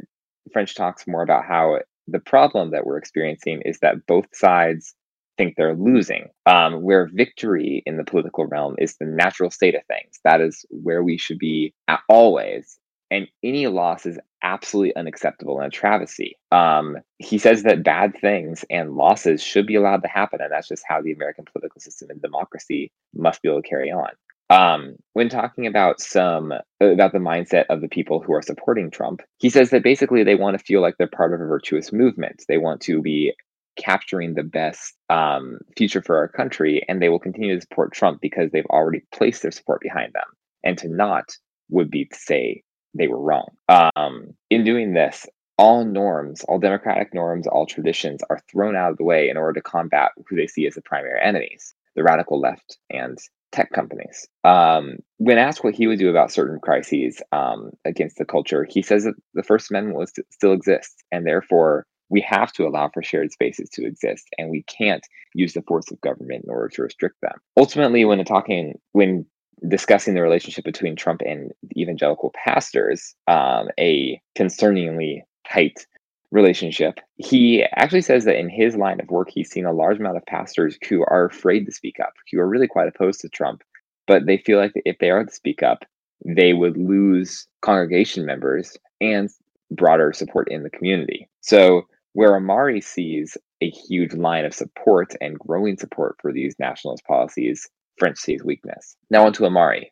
French talks more about how the problem that we're experiencing is that both sides think they're losing, um, where victory in the political realm is the natural state of things. That is where we should be always. And any loss is absolutely unacceptable and a travesty. Um, he says that bad things and losses should be allowed to happen, and that's just how the American political system and democracy must be able to carry on um, when talking about some about the mindset of the people who are supporting Trump, he says that basically they want to feel like they're part of a virtuous movement. They want to be capturing the best um, future for our country, and they will continue to support Trump because they've already placed their support behind them. And to not would be to say they were wrong. Um, in doing this, all norms, all democratic norms, all traditions are thrown out of the way in order to combat who they see as the primary enemies the radical left and tech companies. Um, when asked what he would do about certain crises um, against the culture, he says that the First Amendment still exists, and therefore we have to allow for shared spaces to exist, and we can't use the force of government in order to restrict them. Ultimately, when talking, when discussing the relationship between Trump and evangelical pastors, um, a concerningly tight relationship. He actually says that in his line of work, he's seen a large amount of pastors who are afraid to speak up, who are really quite opposed to Trump, but they feel like if they are to speak up, they would lose congregation members and broader support in the community. So, where Ahmari sees a huge line of support and growing support for these nationalist policies, French sees weakness. Now, on to Ahmari.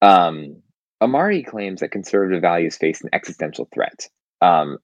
Um, Ahmari claims that conservative values face an existential threat. Um,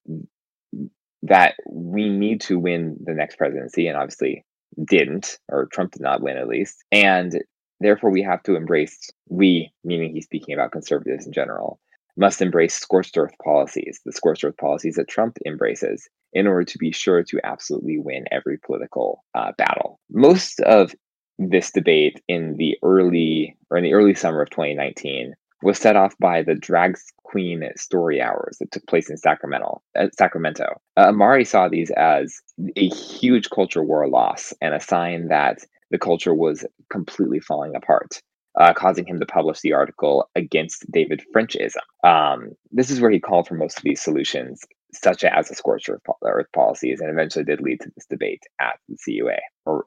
that we need to win the next presidency, and obviously didn't, or Trump did not win at least. And therefore, we have to embrace, we, meaning he's speaking about conservatives in general, must embrace scorched earth policies, the scorched earth policies that Trump embraces, in order to be sure to absolutely win every political uh, battle. Most of this debate in the early or in the early summer of 2019 was set off by the drag queen story hours that took place in Sacramento. Uh, Sacramento. Uh, Ahmari saw these as a huge culture war loss and a sign that the culture was completely falling apart. Uh, causing him to publish the article against David Frenchism. Um, this is where he called for most of these solutions, such as the scorched earth, earth policies, and eventually did lead to this debate at the CUA. Or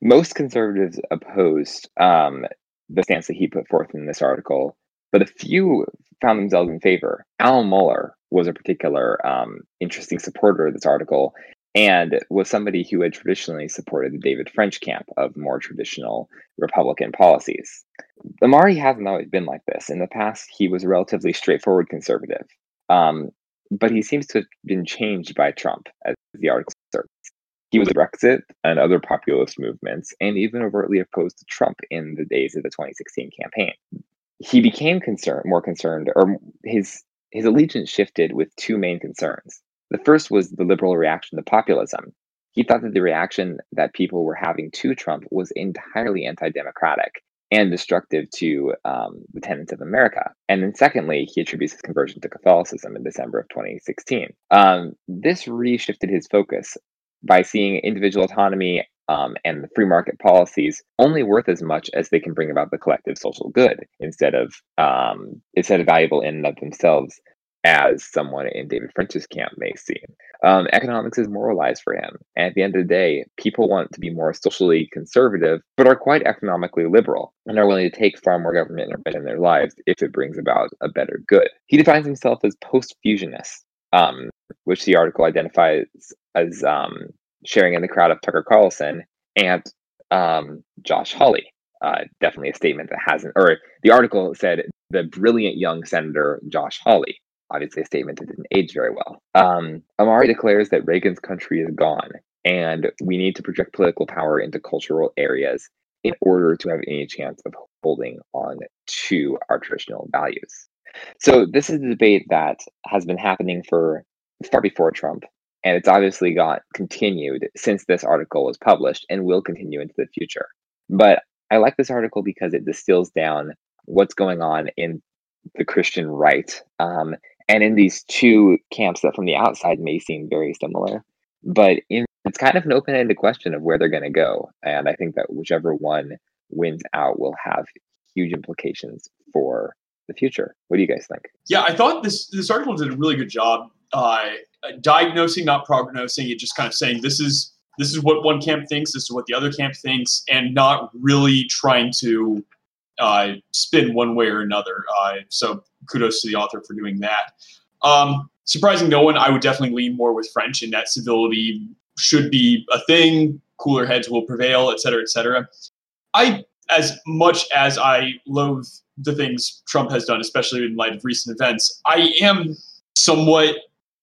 most conservatives opposed um, the stance that he put forth in this article, but a few found themselves in favor. Al Mohler was a particular um, interesting supporter of this article and was somebody who had traditionally supported the David French camp of more traditional Republican policies. Ahmari hasn't always been like this. In the past, he was a relatively straightforward conservative, um, but he seems to have been changed by Trump, as the article. He was Brexit and other populist movements, and even overtly opposed to Trump in the days of the 2016 campaign. He became concerned, more concerned, or his his allegiance shifted with two main concerns. The first was the liberal reaction to populism. He thought that the reaction that people were having to Trump was entirely anti-democratic and destructive to um, the tenets of America. And then, secondly, he attributes his conversion to Catholicism in December of 2016. Um, this reshifted his focus by seeing individual autonomy um, and the free market policies only worth as much as they can bring about the collective social good instead of um, instead of valuable in and of themselves as someone in David French's camp may seem. Um, economics is moralized for him. And at the end of the day, people want to be more socially conservative, but are quite economically liberal and are willing to take far more government intervention in their lives if it brings about a better good. He defines himself as post fusionist, um, which the article identifies as um, sharing in the crowd of Tucker Carlson and um, Josh Hawley. Uh, definitely a statement that hasn't, or the article said the brilliant young senator Josh Hawley obviously a statement that didn't age very well. Um, Ahmari declares that Reagan's country is gone, and we need to project political power into cultural areas in order to have any chance of holding on to our traditional values. So this is a debate that has been happening for far before Trump, and it's obviously got continued since this article was published and will continue into the future. But I like this article because it distills down what's going on in the Christian right um, and in these two camps that from the outside may seem very similar but in, it's kind of an open-ended question of where they're going to go and i think that whichever one wins out will have huge implications for the future what do you guys think yeah i thought this this article did a really good job uh, diagnosing not prognosing it just kind of saying this is this is what one camp thinks this is what the other camp thinks and not really trying to uh, spin one way or another. Uh, so kudos to the author for doing that. Um, surprising no one, I would definitely lean more with French in that civility should be a thing. Cooler heads will prevail, et cetera, et cetera. I, as much as I loathe the things Trump has done, especially in light of recent events, I am somewhat.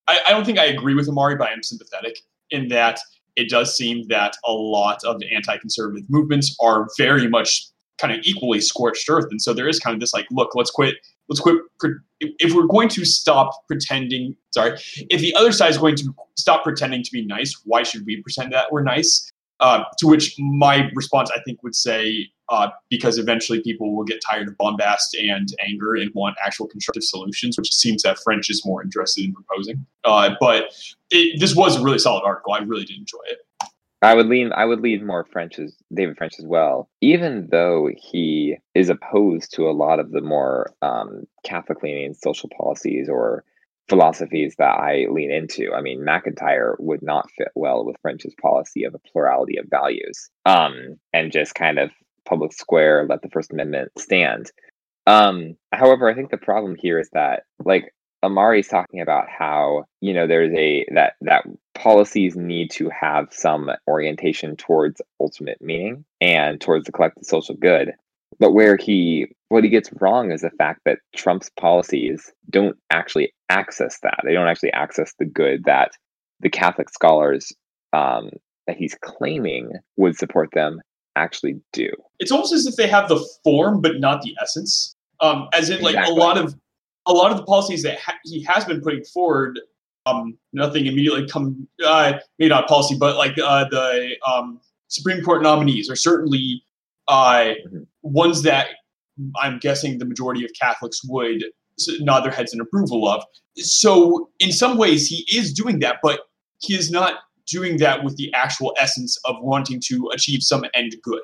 I, I don't think I agree with Ahmari, but I am sympathetic in that it does seem that a lot of anti-conservative movements are very much kind of equally scorched earth. And so there is kind of this like, look, let's quit. Let's quit. If we're going to stop pretending, sorry, if the other side is going to stop pretending to be nice, why should we pretend that we're nice? Uh, to which my response, I think, would say, uh, because eventually people will get tired of bombast and anger and want actual constructive solutions, which seems that French is more interested in proposing. Uh, but it, this was a really solid article. I really did enjoy it. I would lean I would lean more French as David French as well, even though he is opposed to a lot of the more um, Catholic leaning social policies or philosophies that I lean into. I mean, MacIntyre would not fit well with French's policy of a plurality of values um, and just kind of public square, let the First Amendment stand. Um, however, I think the problem here is that, like, Ahmari's talking about how you know there's a that that policies need to have some orientation towards ultimate meaning and towards the collective social good. But where he what he gets wrong is the fact that Trump's policies don't actually access that. They don't actually access the good that the Catholic scholars um, that he's claiming would support them actually do. It's almost as if they have the form but not the essence. Um, as in, like exactly. a lot of a lot of the policies that ha- he has been putting forward, um, nothing immediately come, uh, maybe not policy, but like uh, the um, Supreme Court nominees are certainly uh, mm-hmm. ones that I'm guessing the majority of Catholics would nod their heads in approval of. So in some ways, he is doing that, but he is not doing that with the actual essence of wanting to achieve some end good.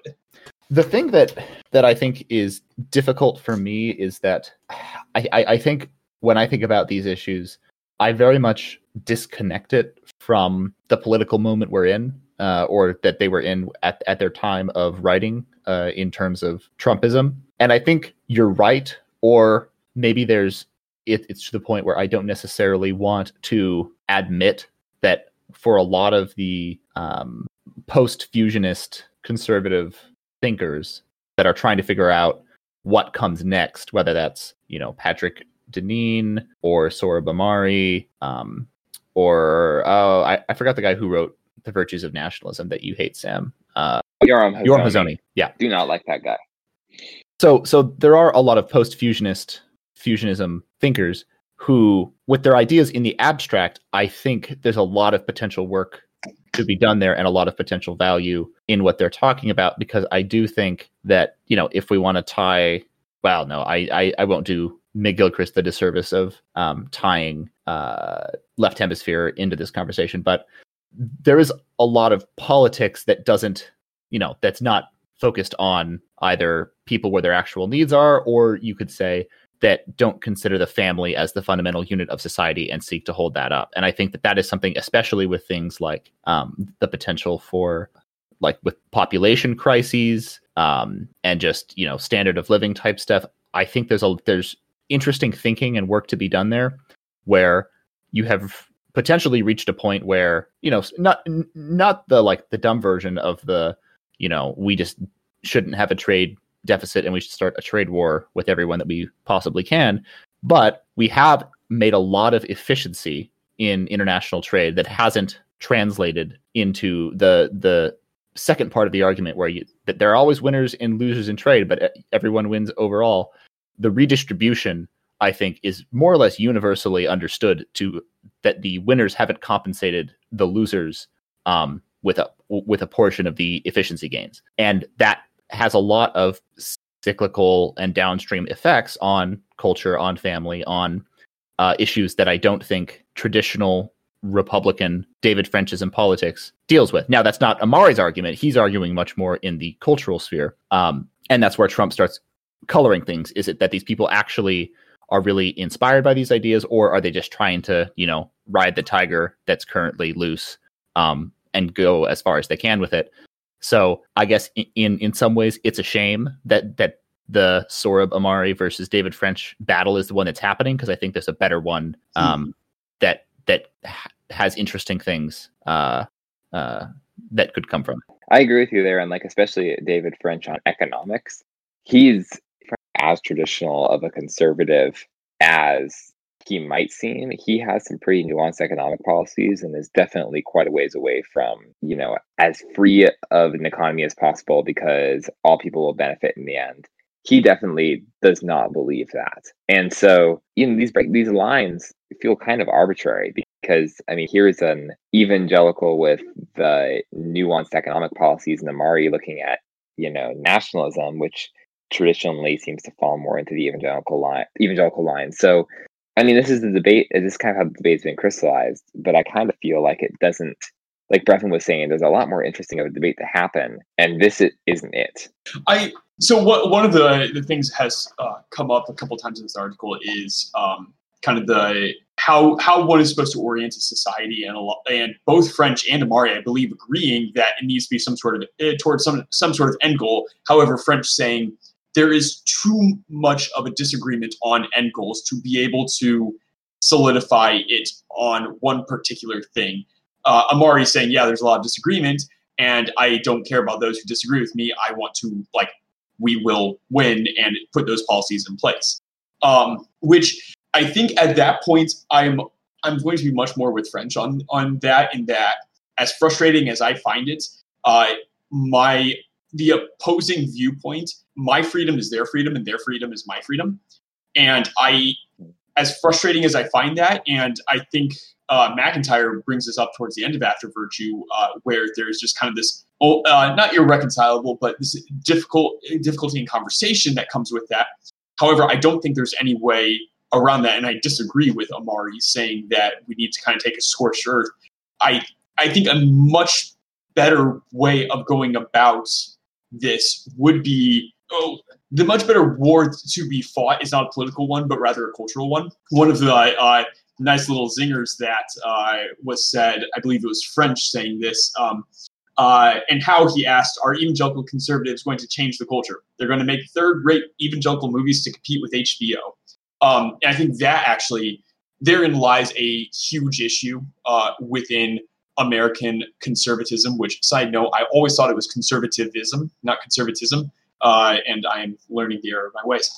The thing that that I think is difficult for me is that I, I, I think when I think about these issues, I very much disconnect it from the political moment we're in, uh, or that they were in at, at their time of writing uh, in terms of Trumpism. And I think you're right, or maybe there's it, it's to the point where I don't necessarily want to admit that for a lot of the um, post fusionist conservative thinkers that are trying to figure out what comes next, whether that's you know Patrick Deneen or Sohrab Ahmari, um, or oh, I, I forgot the guy who wrote The Virtues of Nationalism that you hate, Sam. Uh, Yoram Hazony. Yoram. Yeah, do not like that guy. So, so there are a lot of post-fusionist fusionism thinkers who, with their ideas in the abstract, I think there's a lot of potential work to be done there and a lot of potential value in what they're talking about because I do think that, you know, if we want to tie, well, no, I, I, I won't do McGilchrist the disservice of um, tying uh, left hemisphere into this conversation, but there is a lot of politics that doesn't, you know, that's not focused on either people where their actual needs are, or you could say that don't consider the family as the fundamental unit of society and seek to hold that up. And I think that that is something, especially with things like um, the potential for, like with population crises um, and just you know standard of living type stuff. I think there's a there's interesting thinking and work to be done there, where you have potentially reached a point where you know not not the like the dumb version of the you know we just shouldn't have a trade deficit and we should start a trade war with everyone that we possibly can. But we have made a lot of efficiency in international trade that hasn't translated into the the second part of the argument where you that there are always winners and losers in trade, but uh, everyone wins overall. The redistribution, I think, is more or less universally understood to that the winners haven't compensated the losers um, with a with a portion of the efficiency gains, and that has a lot of cyclical and downstream effects on culture, on family, on uh, issues that I don't think traditional Republican David French's politics deals with. Now, that's not Ahmari's argument. He's arguing much more in the cultural sphere. Um, and that's where Trump starts coloring things. Is it that these people actually are really inspired by these ideas, or are they just trying to, you know, ride the tiger that's currently loose um, and go as far as they can with it? So I guess in in some ways it's a shame that that the Sohrab Ahmari versus David French battle is the one that's happening because I think there's a better one hmm. um, mm. that that ha- has interesting things uh, uh, that could come from. I agree with you there, and like especially David French on economics. He's as traditional of a conservative as he might seem. He has some pretty nuanced economic policies and is definitely quite a ways away from, you know, as free of an economy as possible because all people will benefit in the end. He definitely does not believe that. And so, you know, these these lines feel kind of arbitrary because I mean, here's an evangelical with the nuanced economic policies and Ahmari looking at, you know, nationalism, which traditionally seems to fall more into the evangelical line evangelical line. So I mean, this is the debate. This is kind of how the debate's been crystallized, but I kind of feel like it doesn't. Like Breathin was saying, there's a lot more interesting of a debate to happen, and this isn't it. I so what one of the the things has uh, come up a couple times in this article is um, kind of the how how one is supposed to orient a society, and a lot, and both French and Ahmari, I believe, agreeing that it needs to be some sort of uh, towards some some sort of end goal. However, French saying there is too much of a disagreement on end goals to be able to solidify it on one particular thing. Uh, Ahmari saying, yeah, there's a lot of disagreement, and I don't care about those who disagree with me. I want to like we will win and put those policies in place. Um, which I think at that point I'm I'm going to be much more with French on on that. In that, as frustrating as I find it, uh, my the opposing viewpoint my freedom is their freedom and their freedom is my freedom. And I, as frustrating as I find that, and I think uh, MacIntyre brings this up towards the end of After Virtue, uh, where there's just kind of this, oh, uh, not irreconcilable, but this difficult difficulty in conversation that comes with that. However, I don't think there's any way around that, and I disagree with Ahmari saying that we need to kind of take a scorched earth. I I think a much better way of going about this would be oh, the much better war to be fought is not a political one, but rather a cultural one. One of the uh, nice little zingers that uh, was said, I believe it was French saying this, um, uh, and how he asked, Are evangelical conservatives going to change the culture? They're going to make third rate evangelical movies to compete with HBO. Um, and I think that actually, therein lies a huge issue uh, within American conservatism, which, side note, I always thought it was conservatism, not conservatism uh, and I am learning the error of my ways.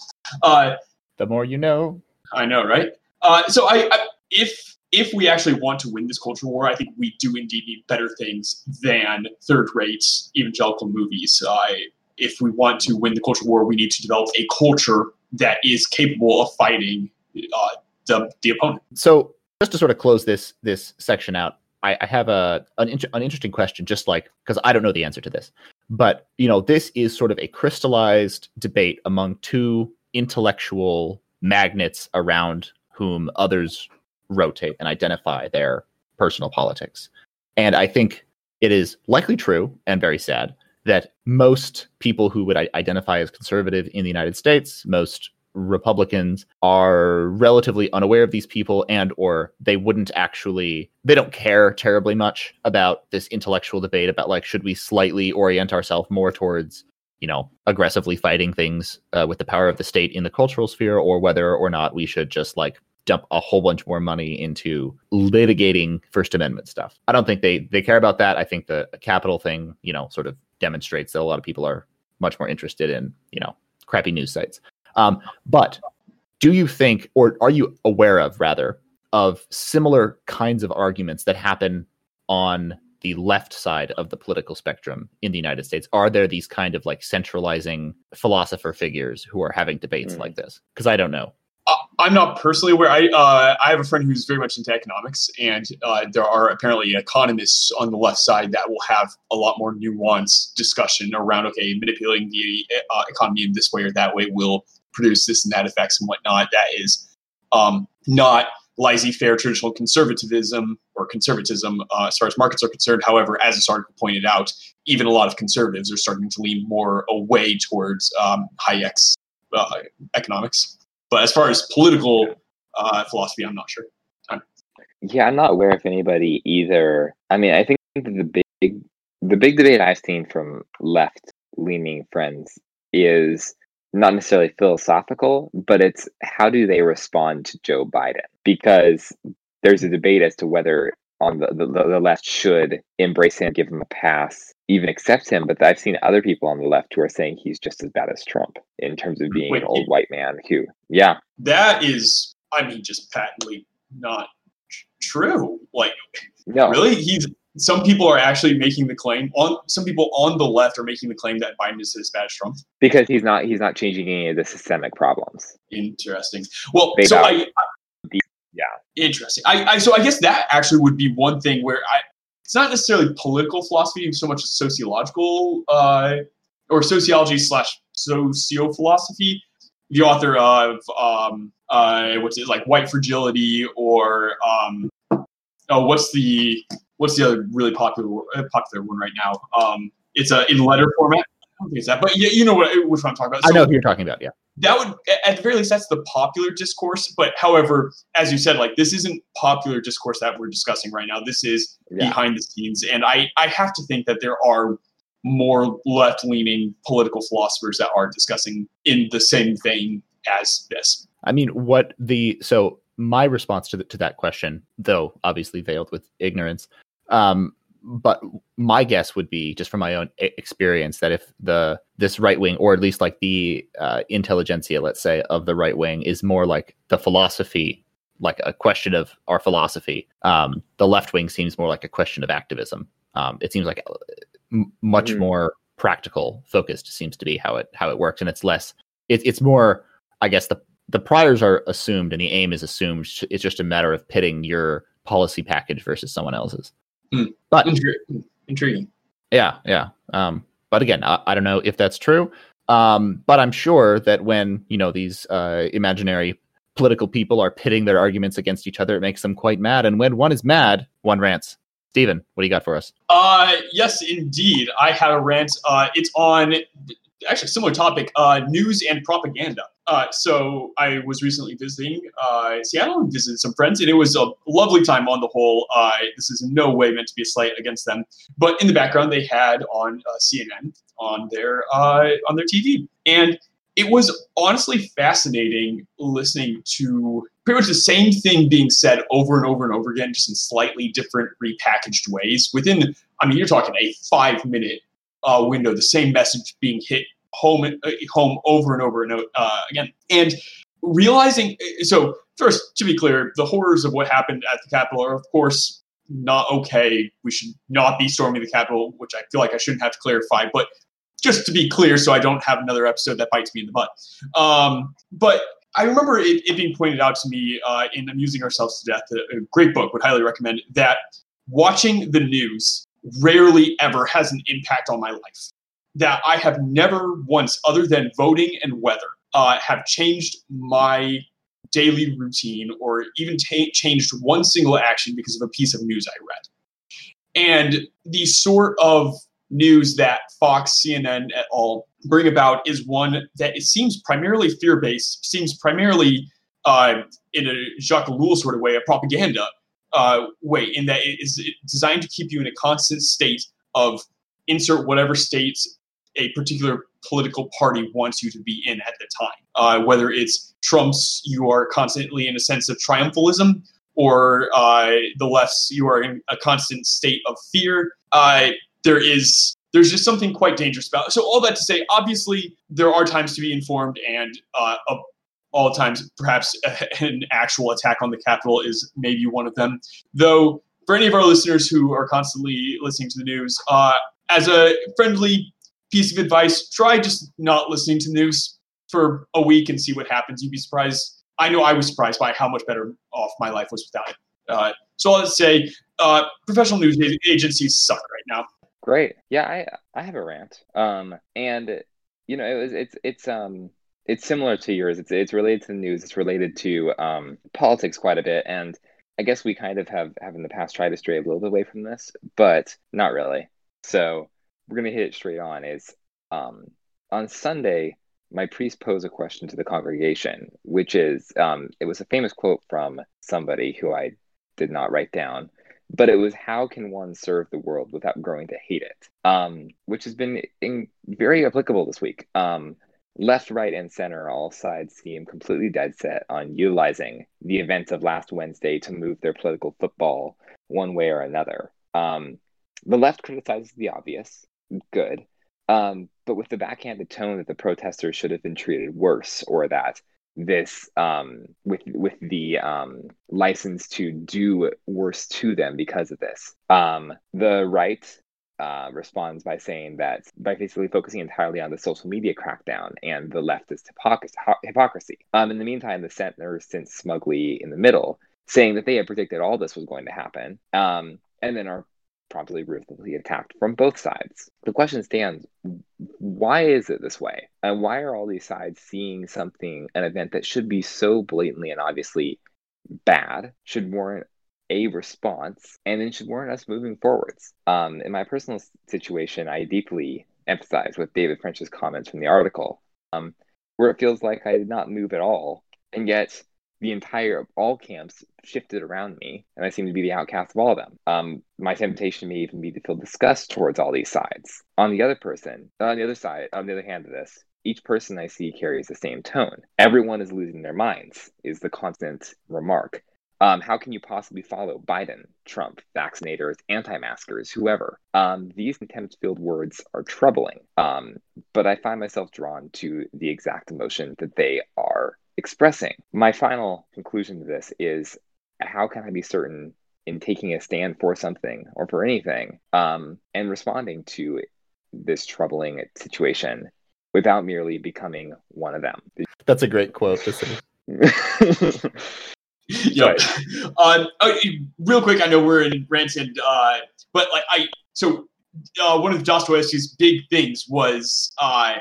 Uh, the more you know. I know, right? Uh, so I, I, if if we actually want to win this culture war, I think we do indeed need better things than third-rate evangelical movies. Uh, if we want to win the culture war, we need to develop a culture that is capable of fighting uh, the the opponent. So, just to sort of close this this section out, I, I have a an, inter- an interesting question, just like because I don't know the answer to this. But you know, this is sort of a crystallized debate among two intellectual magnets around whom others rotate and identify their personal politics. And I think it is likely true and very sad that most people who would identify as conservative in the United States, most Republicans are relatively unaware of these people and or they wouldn't actually they don't care terribly much about this intellectual debate about like should we slightly orient ourselves more towards you know aggressively fighting things uh, with the power of the state in the cultural sphere or whether or not we should just like dump a whole bunch more money into litigating first amendment stuff. I don't think they they care about that. I think the capital thing you know sort of demonstrates that a lot of people are much more interested in you know crappy news sites um, but do you think, or are you aware of, rather, of similar kinds of arguments that happen on the left side of the political spectrum in the United States? Are there these kind of like centralizing philosopher figures who are having debates mm. like this? Because I don't know. Uh, I'm not personally aware. I uh, I have a friend who's very much into economics, and uh, there are apparently economists on the left side that will have a lot more nuanced discussion around okay, manipulating the uh, economy in this way or that way will produce this and that effects and whatnot. That is um, not laissez-faire traditional conservatism or conservatism uh, as far as markets are concerned. However, as this article pointed out, even a lot of conservatives are starting to lean more away towards um, Hayek's uh, economics. But as far as political uh, philosophy, I'm not sure. I'm- yeah, I'm not aware of anybody either. I mean, I think the big the big debate I've seen from left leaning friends is not necessarily philosophical, but it's how do they respond to Joe Biden? Because there's a debate as to whether on the, the, the left should embrace him, give him a pass, even accept him. But I've seen other people on the left who are saying he's just as bad as Trump in terms of being Wait, an old white man who, yeah. That is, I mean, just patently not true. Like, no. really? He's some people are actually making the claim on some people on the left are making the claim that Biden is as Trump because he's not he's not changing any of the systemic problems. Interesting. Well, so I, I, yeah, interesting. I, I so I guess that actually would be one thing where I it's not necessarily political philosophy so much as sociological uh, or sociology slash socio philosophy. The author of um, uh, what's it like White Fragility or um, oh what's the what's the other really popular uh, popular one right now? Um, it's a in letter format. I don't think it's that, but yeah, you know what which one I'm talking about. So I know who you're talking about. Yeah, that would at the very least that's the popular discourse. But however, as you said, like this isn't popular discourse that we're discussing right now. This is yeah. behind the scenes, and I I have to think that there are more left leaning political philosophers that are discussing in the same vein as this. I mean, what the so my response to the, to that question, though obviously veiled with ignorance, um, but my guess would be, just from my own experience, that if the this right wing, or at least like the uh, intelligentsia, let's say, of the right wing, is more like the philosophy, like a question of our philosophy, um, the left wing seems more like a question of activism. Um, it seems like uh, m- much mm. more practical focused seems to be how it how it works, and it's less. It, it's more, I guess the the priors are assumed and the aim is assumed. It's just a matter of pitting your policy package versus someone else's. Mm. But intriguing. Yeah, yeah. Um, but again, I, I, don't know if that's true. Um, but I'm sure that when you know these uh, imaginary political people are pitting their arguments against each other, it makes them quite mad. And when one is mad, one rants. Stephen, what do you got for us? Uh, yes, indeed. I have a rant. Uh, it's on actually similar topic uh, news and propaganda. Uh, so I was recently visiting uh, Seattle and visited some friends, and it was a lovely time on the whole. Uh, this is in no way meant to be a slight against them, but in the background they had on uh, CNN on their uh, on their TV, and it was honestly fascinating listening to pretty much the same thing being said over and over and over again, just in slightly different repackaged ways. Within, I mean, you're talking a five minute uh, window, the same message being hit home uh, home over and over and uh, again. And realizing, so first, to be clear, the horrors of what happened at the Capitol are, of course, not okay. We should not be storming the Capitol, which I feel like I shouldn't have to clarify. But just to be clear, so I don't have another episode that bites me in the butt. Um, but I remember it, it, being pointed out to me uh, in Amusing Ourselves to Death, a, a great book, would highly recommend that watching the news rarely ever has an impact on my life. That I have never once, other than voting and weather, uh, have changed my daily routine or even changed one single action because of a piece of news I read. And the sort of news that Fox, CNN, et al. bring about is one that it seems primarily fear based, seems primarily uh, in a Jacques Ellul sort of way, a propaganda uh, way, in that it is designed to keep you in a constant state of insert whatever state a particular political party wants you to be in at the time. Uh, whether it's Trump's, you are constantly in a sense of triumphalism, or uh, the left's, you are in a constant state of fear. Uh, there is there's just something quite dangerous about it. So all that to say, obviously there are times to be informed, and uh, all times perhaps an actual attack on the Capitol is maybe one of them. Though for any of our listeners who are constantly listening to the news, uh, as a friendly piece of advice, try just not listening to news for a week and see what happens. You'd be surprised. I know I was surprised by how much better off my life was without it. Uh, so I'll say uh, professional news agencies suck right now. Great. Yeah, I I have a rant. Um, and you know, it was it's it's um it's similar to yours. It's it's related to the news. It's related to um politics quite a bit, and I guess we kind of have have in the past tried to stray a little bit away from this, but not really. So we're gonna hit it straight on. Is um, on Sunday, my priest posed a question to the congregation, which is um, it was a famous quote from somebody who I did not write down, but it was how can one serve the world without growing to hate it, um, which has been in, very applicable this week. Um, left, right, and center, all sides seem completely dead set on utilizing the events of last Wednesday to move their political football one way or another. Um, the left criticizes the obvious, good, um, but with the backhanded tone that the protesters should have been treated worse, or that this um, with with the um, license to do worse to them because of this. Um, the right uh, responds by saying that by basically focusing entirely on the social media crackdown and the leftist hypocrisy. Um, in the meantime, the center sits smugly in the middle, saying that they had predicted all this was going to happen, um, and then are promptly ruthlessly attacked from both sides. The question stands why is it this way? And why are all these sides seeing something, an event that should be so blatantly and obviously bad, should warrant a response, and then should warrant us moving forwards? Um, in my personal situation, I deeply empathize with David French's comments from the article, um, where it feels like I did not move at all, and yet the entire of all camps shifted around me and i seem to be the outcast of all of them. Um, my temptation may even be to feel disgust towards all these sides. On the other person on the other side on the other hand of this each person i see carries the same tone. Everyone is losing their minds is the constant remark. Um, how can you possibly follow Biden, Trump, vaccinators, anti maskers, whoever? Um, these contempt filled words are troubling, um, but I find myself drawn to the exact emotion that they are expressing. My final conclusion to this is how can I be certain in taking a stand for something or for anything um, and responding to this troubling situation without merely becoming one of them? That's a great quote. yeah. Uh, oh, real quick, I know we're in rant and, uh, but like I, so uh, one of Dostoevsky's big things was uh,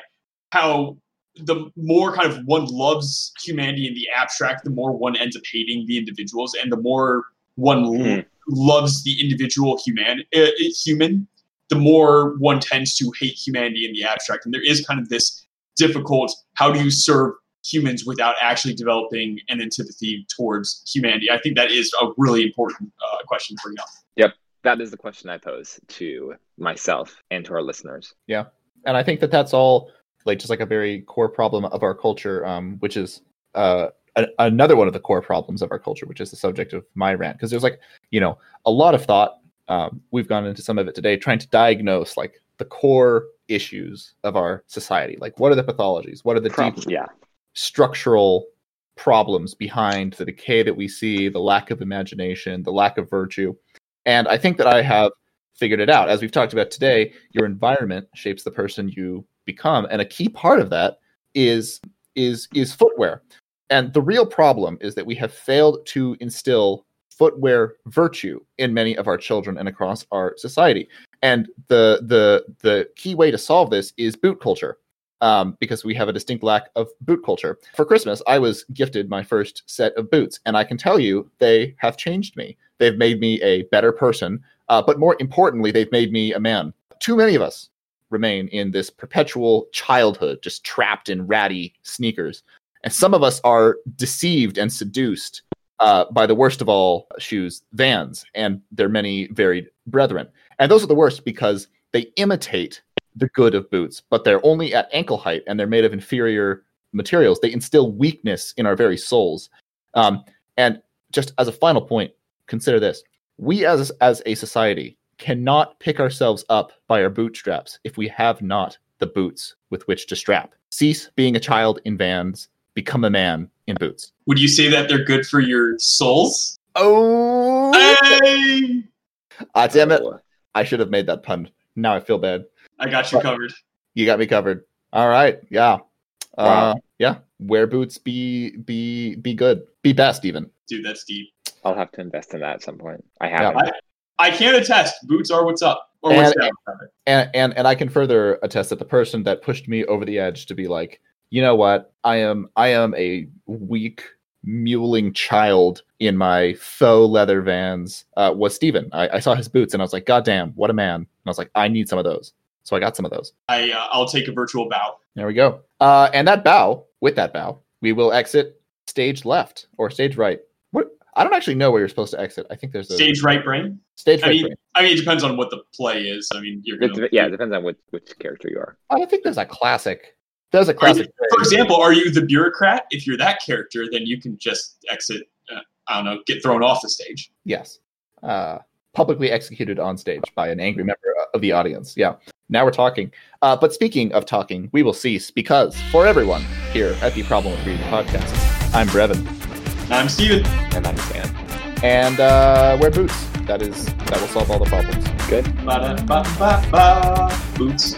how the more kind of one loves humanity in the abstract, the more one ends up hating the individuals, and the more one mm-hmm. loves the individual human uh, human, the more one tends to hate humanity in the abstract. And there is kind of this difficult: how do you serve humans without actually developing an antipathy towards humanity? I think that is a really important uh, question for you. Yep, that is the question I pose to myself and to our listeners. Yeah, and I think that that's all like just like a very core problem of our culture, um, which is uh, a- another one of the core problems of our culture, which is the subject of my rant. Because there's like you know a lot of thought. Um, we've gone into some of it today, trying to diagnose like the core issues of our society. Like, what are the pathologies? What are the deep yeah. structural problems behind the decay that we see, the lack of imagination, the lack of virtue? And I think that I have figured it out. As we've talked about today, your environment shapes the person you become and a key part of that is is is footwear and the real problem is that we have failed to instill footwear virtue in many of our children and across our society and the the the key way to solve this is boot culture um, because we have a distinct lack of boot culture. For Christmas, I was gifted my first set of boots, and I can tell you they have changed me. They've made me a better person. Uh, but more importantly, they've made me a man. Too many of us remain in this perpetual childhood, just trapped in ratty sneakers. And some of us are deceived and seduced uh, by the worst of all shoes, Vans, and their many varied brethren. And those are the worst because they imitate the good of boots, but they're only at ankle height and they're made of inferior materials. They instill weakness in our very souls. Um, and just as a final point, consider this: we as as a society cannot pick ourselves up by our bootstraps if we have not the boots with which to strap. Cease being a child in vans, become a man in boots. Would you say that they're good for your souls? Oh, Hey! ah, damn it! Oh, I should have made that pun. Now I feel bad. I got you covered. You got me covered. All right, yeah, uh, yeah. Wear boots. Be be be good. Be best even. Dude, that's deep. I'll have to invest in that at some point. I haven't. I, I can attest, boots are what's up. Or what's And- down. and and and I can further attest that the person that pushed me over the edge to be like, you know what, I am I am a weak muling child in my faux leather vans uh, was Stephen. I, I saw his boots and I was like, God damn, what a man! And I was like, I need some of those, so I got some of those. I, uh, I'll take a virtual bow. There we go. Uh, and that bow, with that bow, we will exit stage left or stage right. What? I don't actually know where you're supposed to exit. I think there's a Stage right brain. stage I right. mean, brain. I mean, it depends on what the play is. I mean, you're It gonna. dep- yeah, it depends on which, which character you are. I don't think there's a classic. There's a Are you- classic. for example, are you the bureaucrat? If you're that character, then you can just exit. Uh, I don't know, get thrown off the stage. Yes. Uh, publicly executed on stage by an angry member of the audience. Yeah. Now we're talking. Uh, but speaking of talking, we will cease because for everyone here at the Problem with Reading podcast, I'm Brevin. I'm Stephen. And I'm Sam. And uh, wear boots. That is that will solve all the problems. Good. Ba-da-ba-ba-ba. Boots.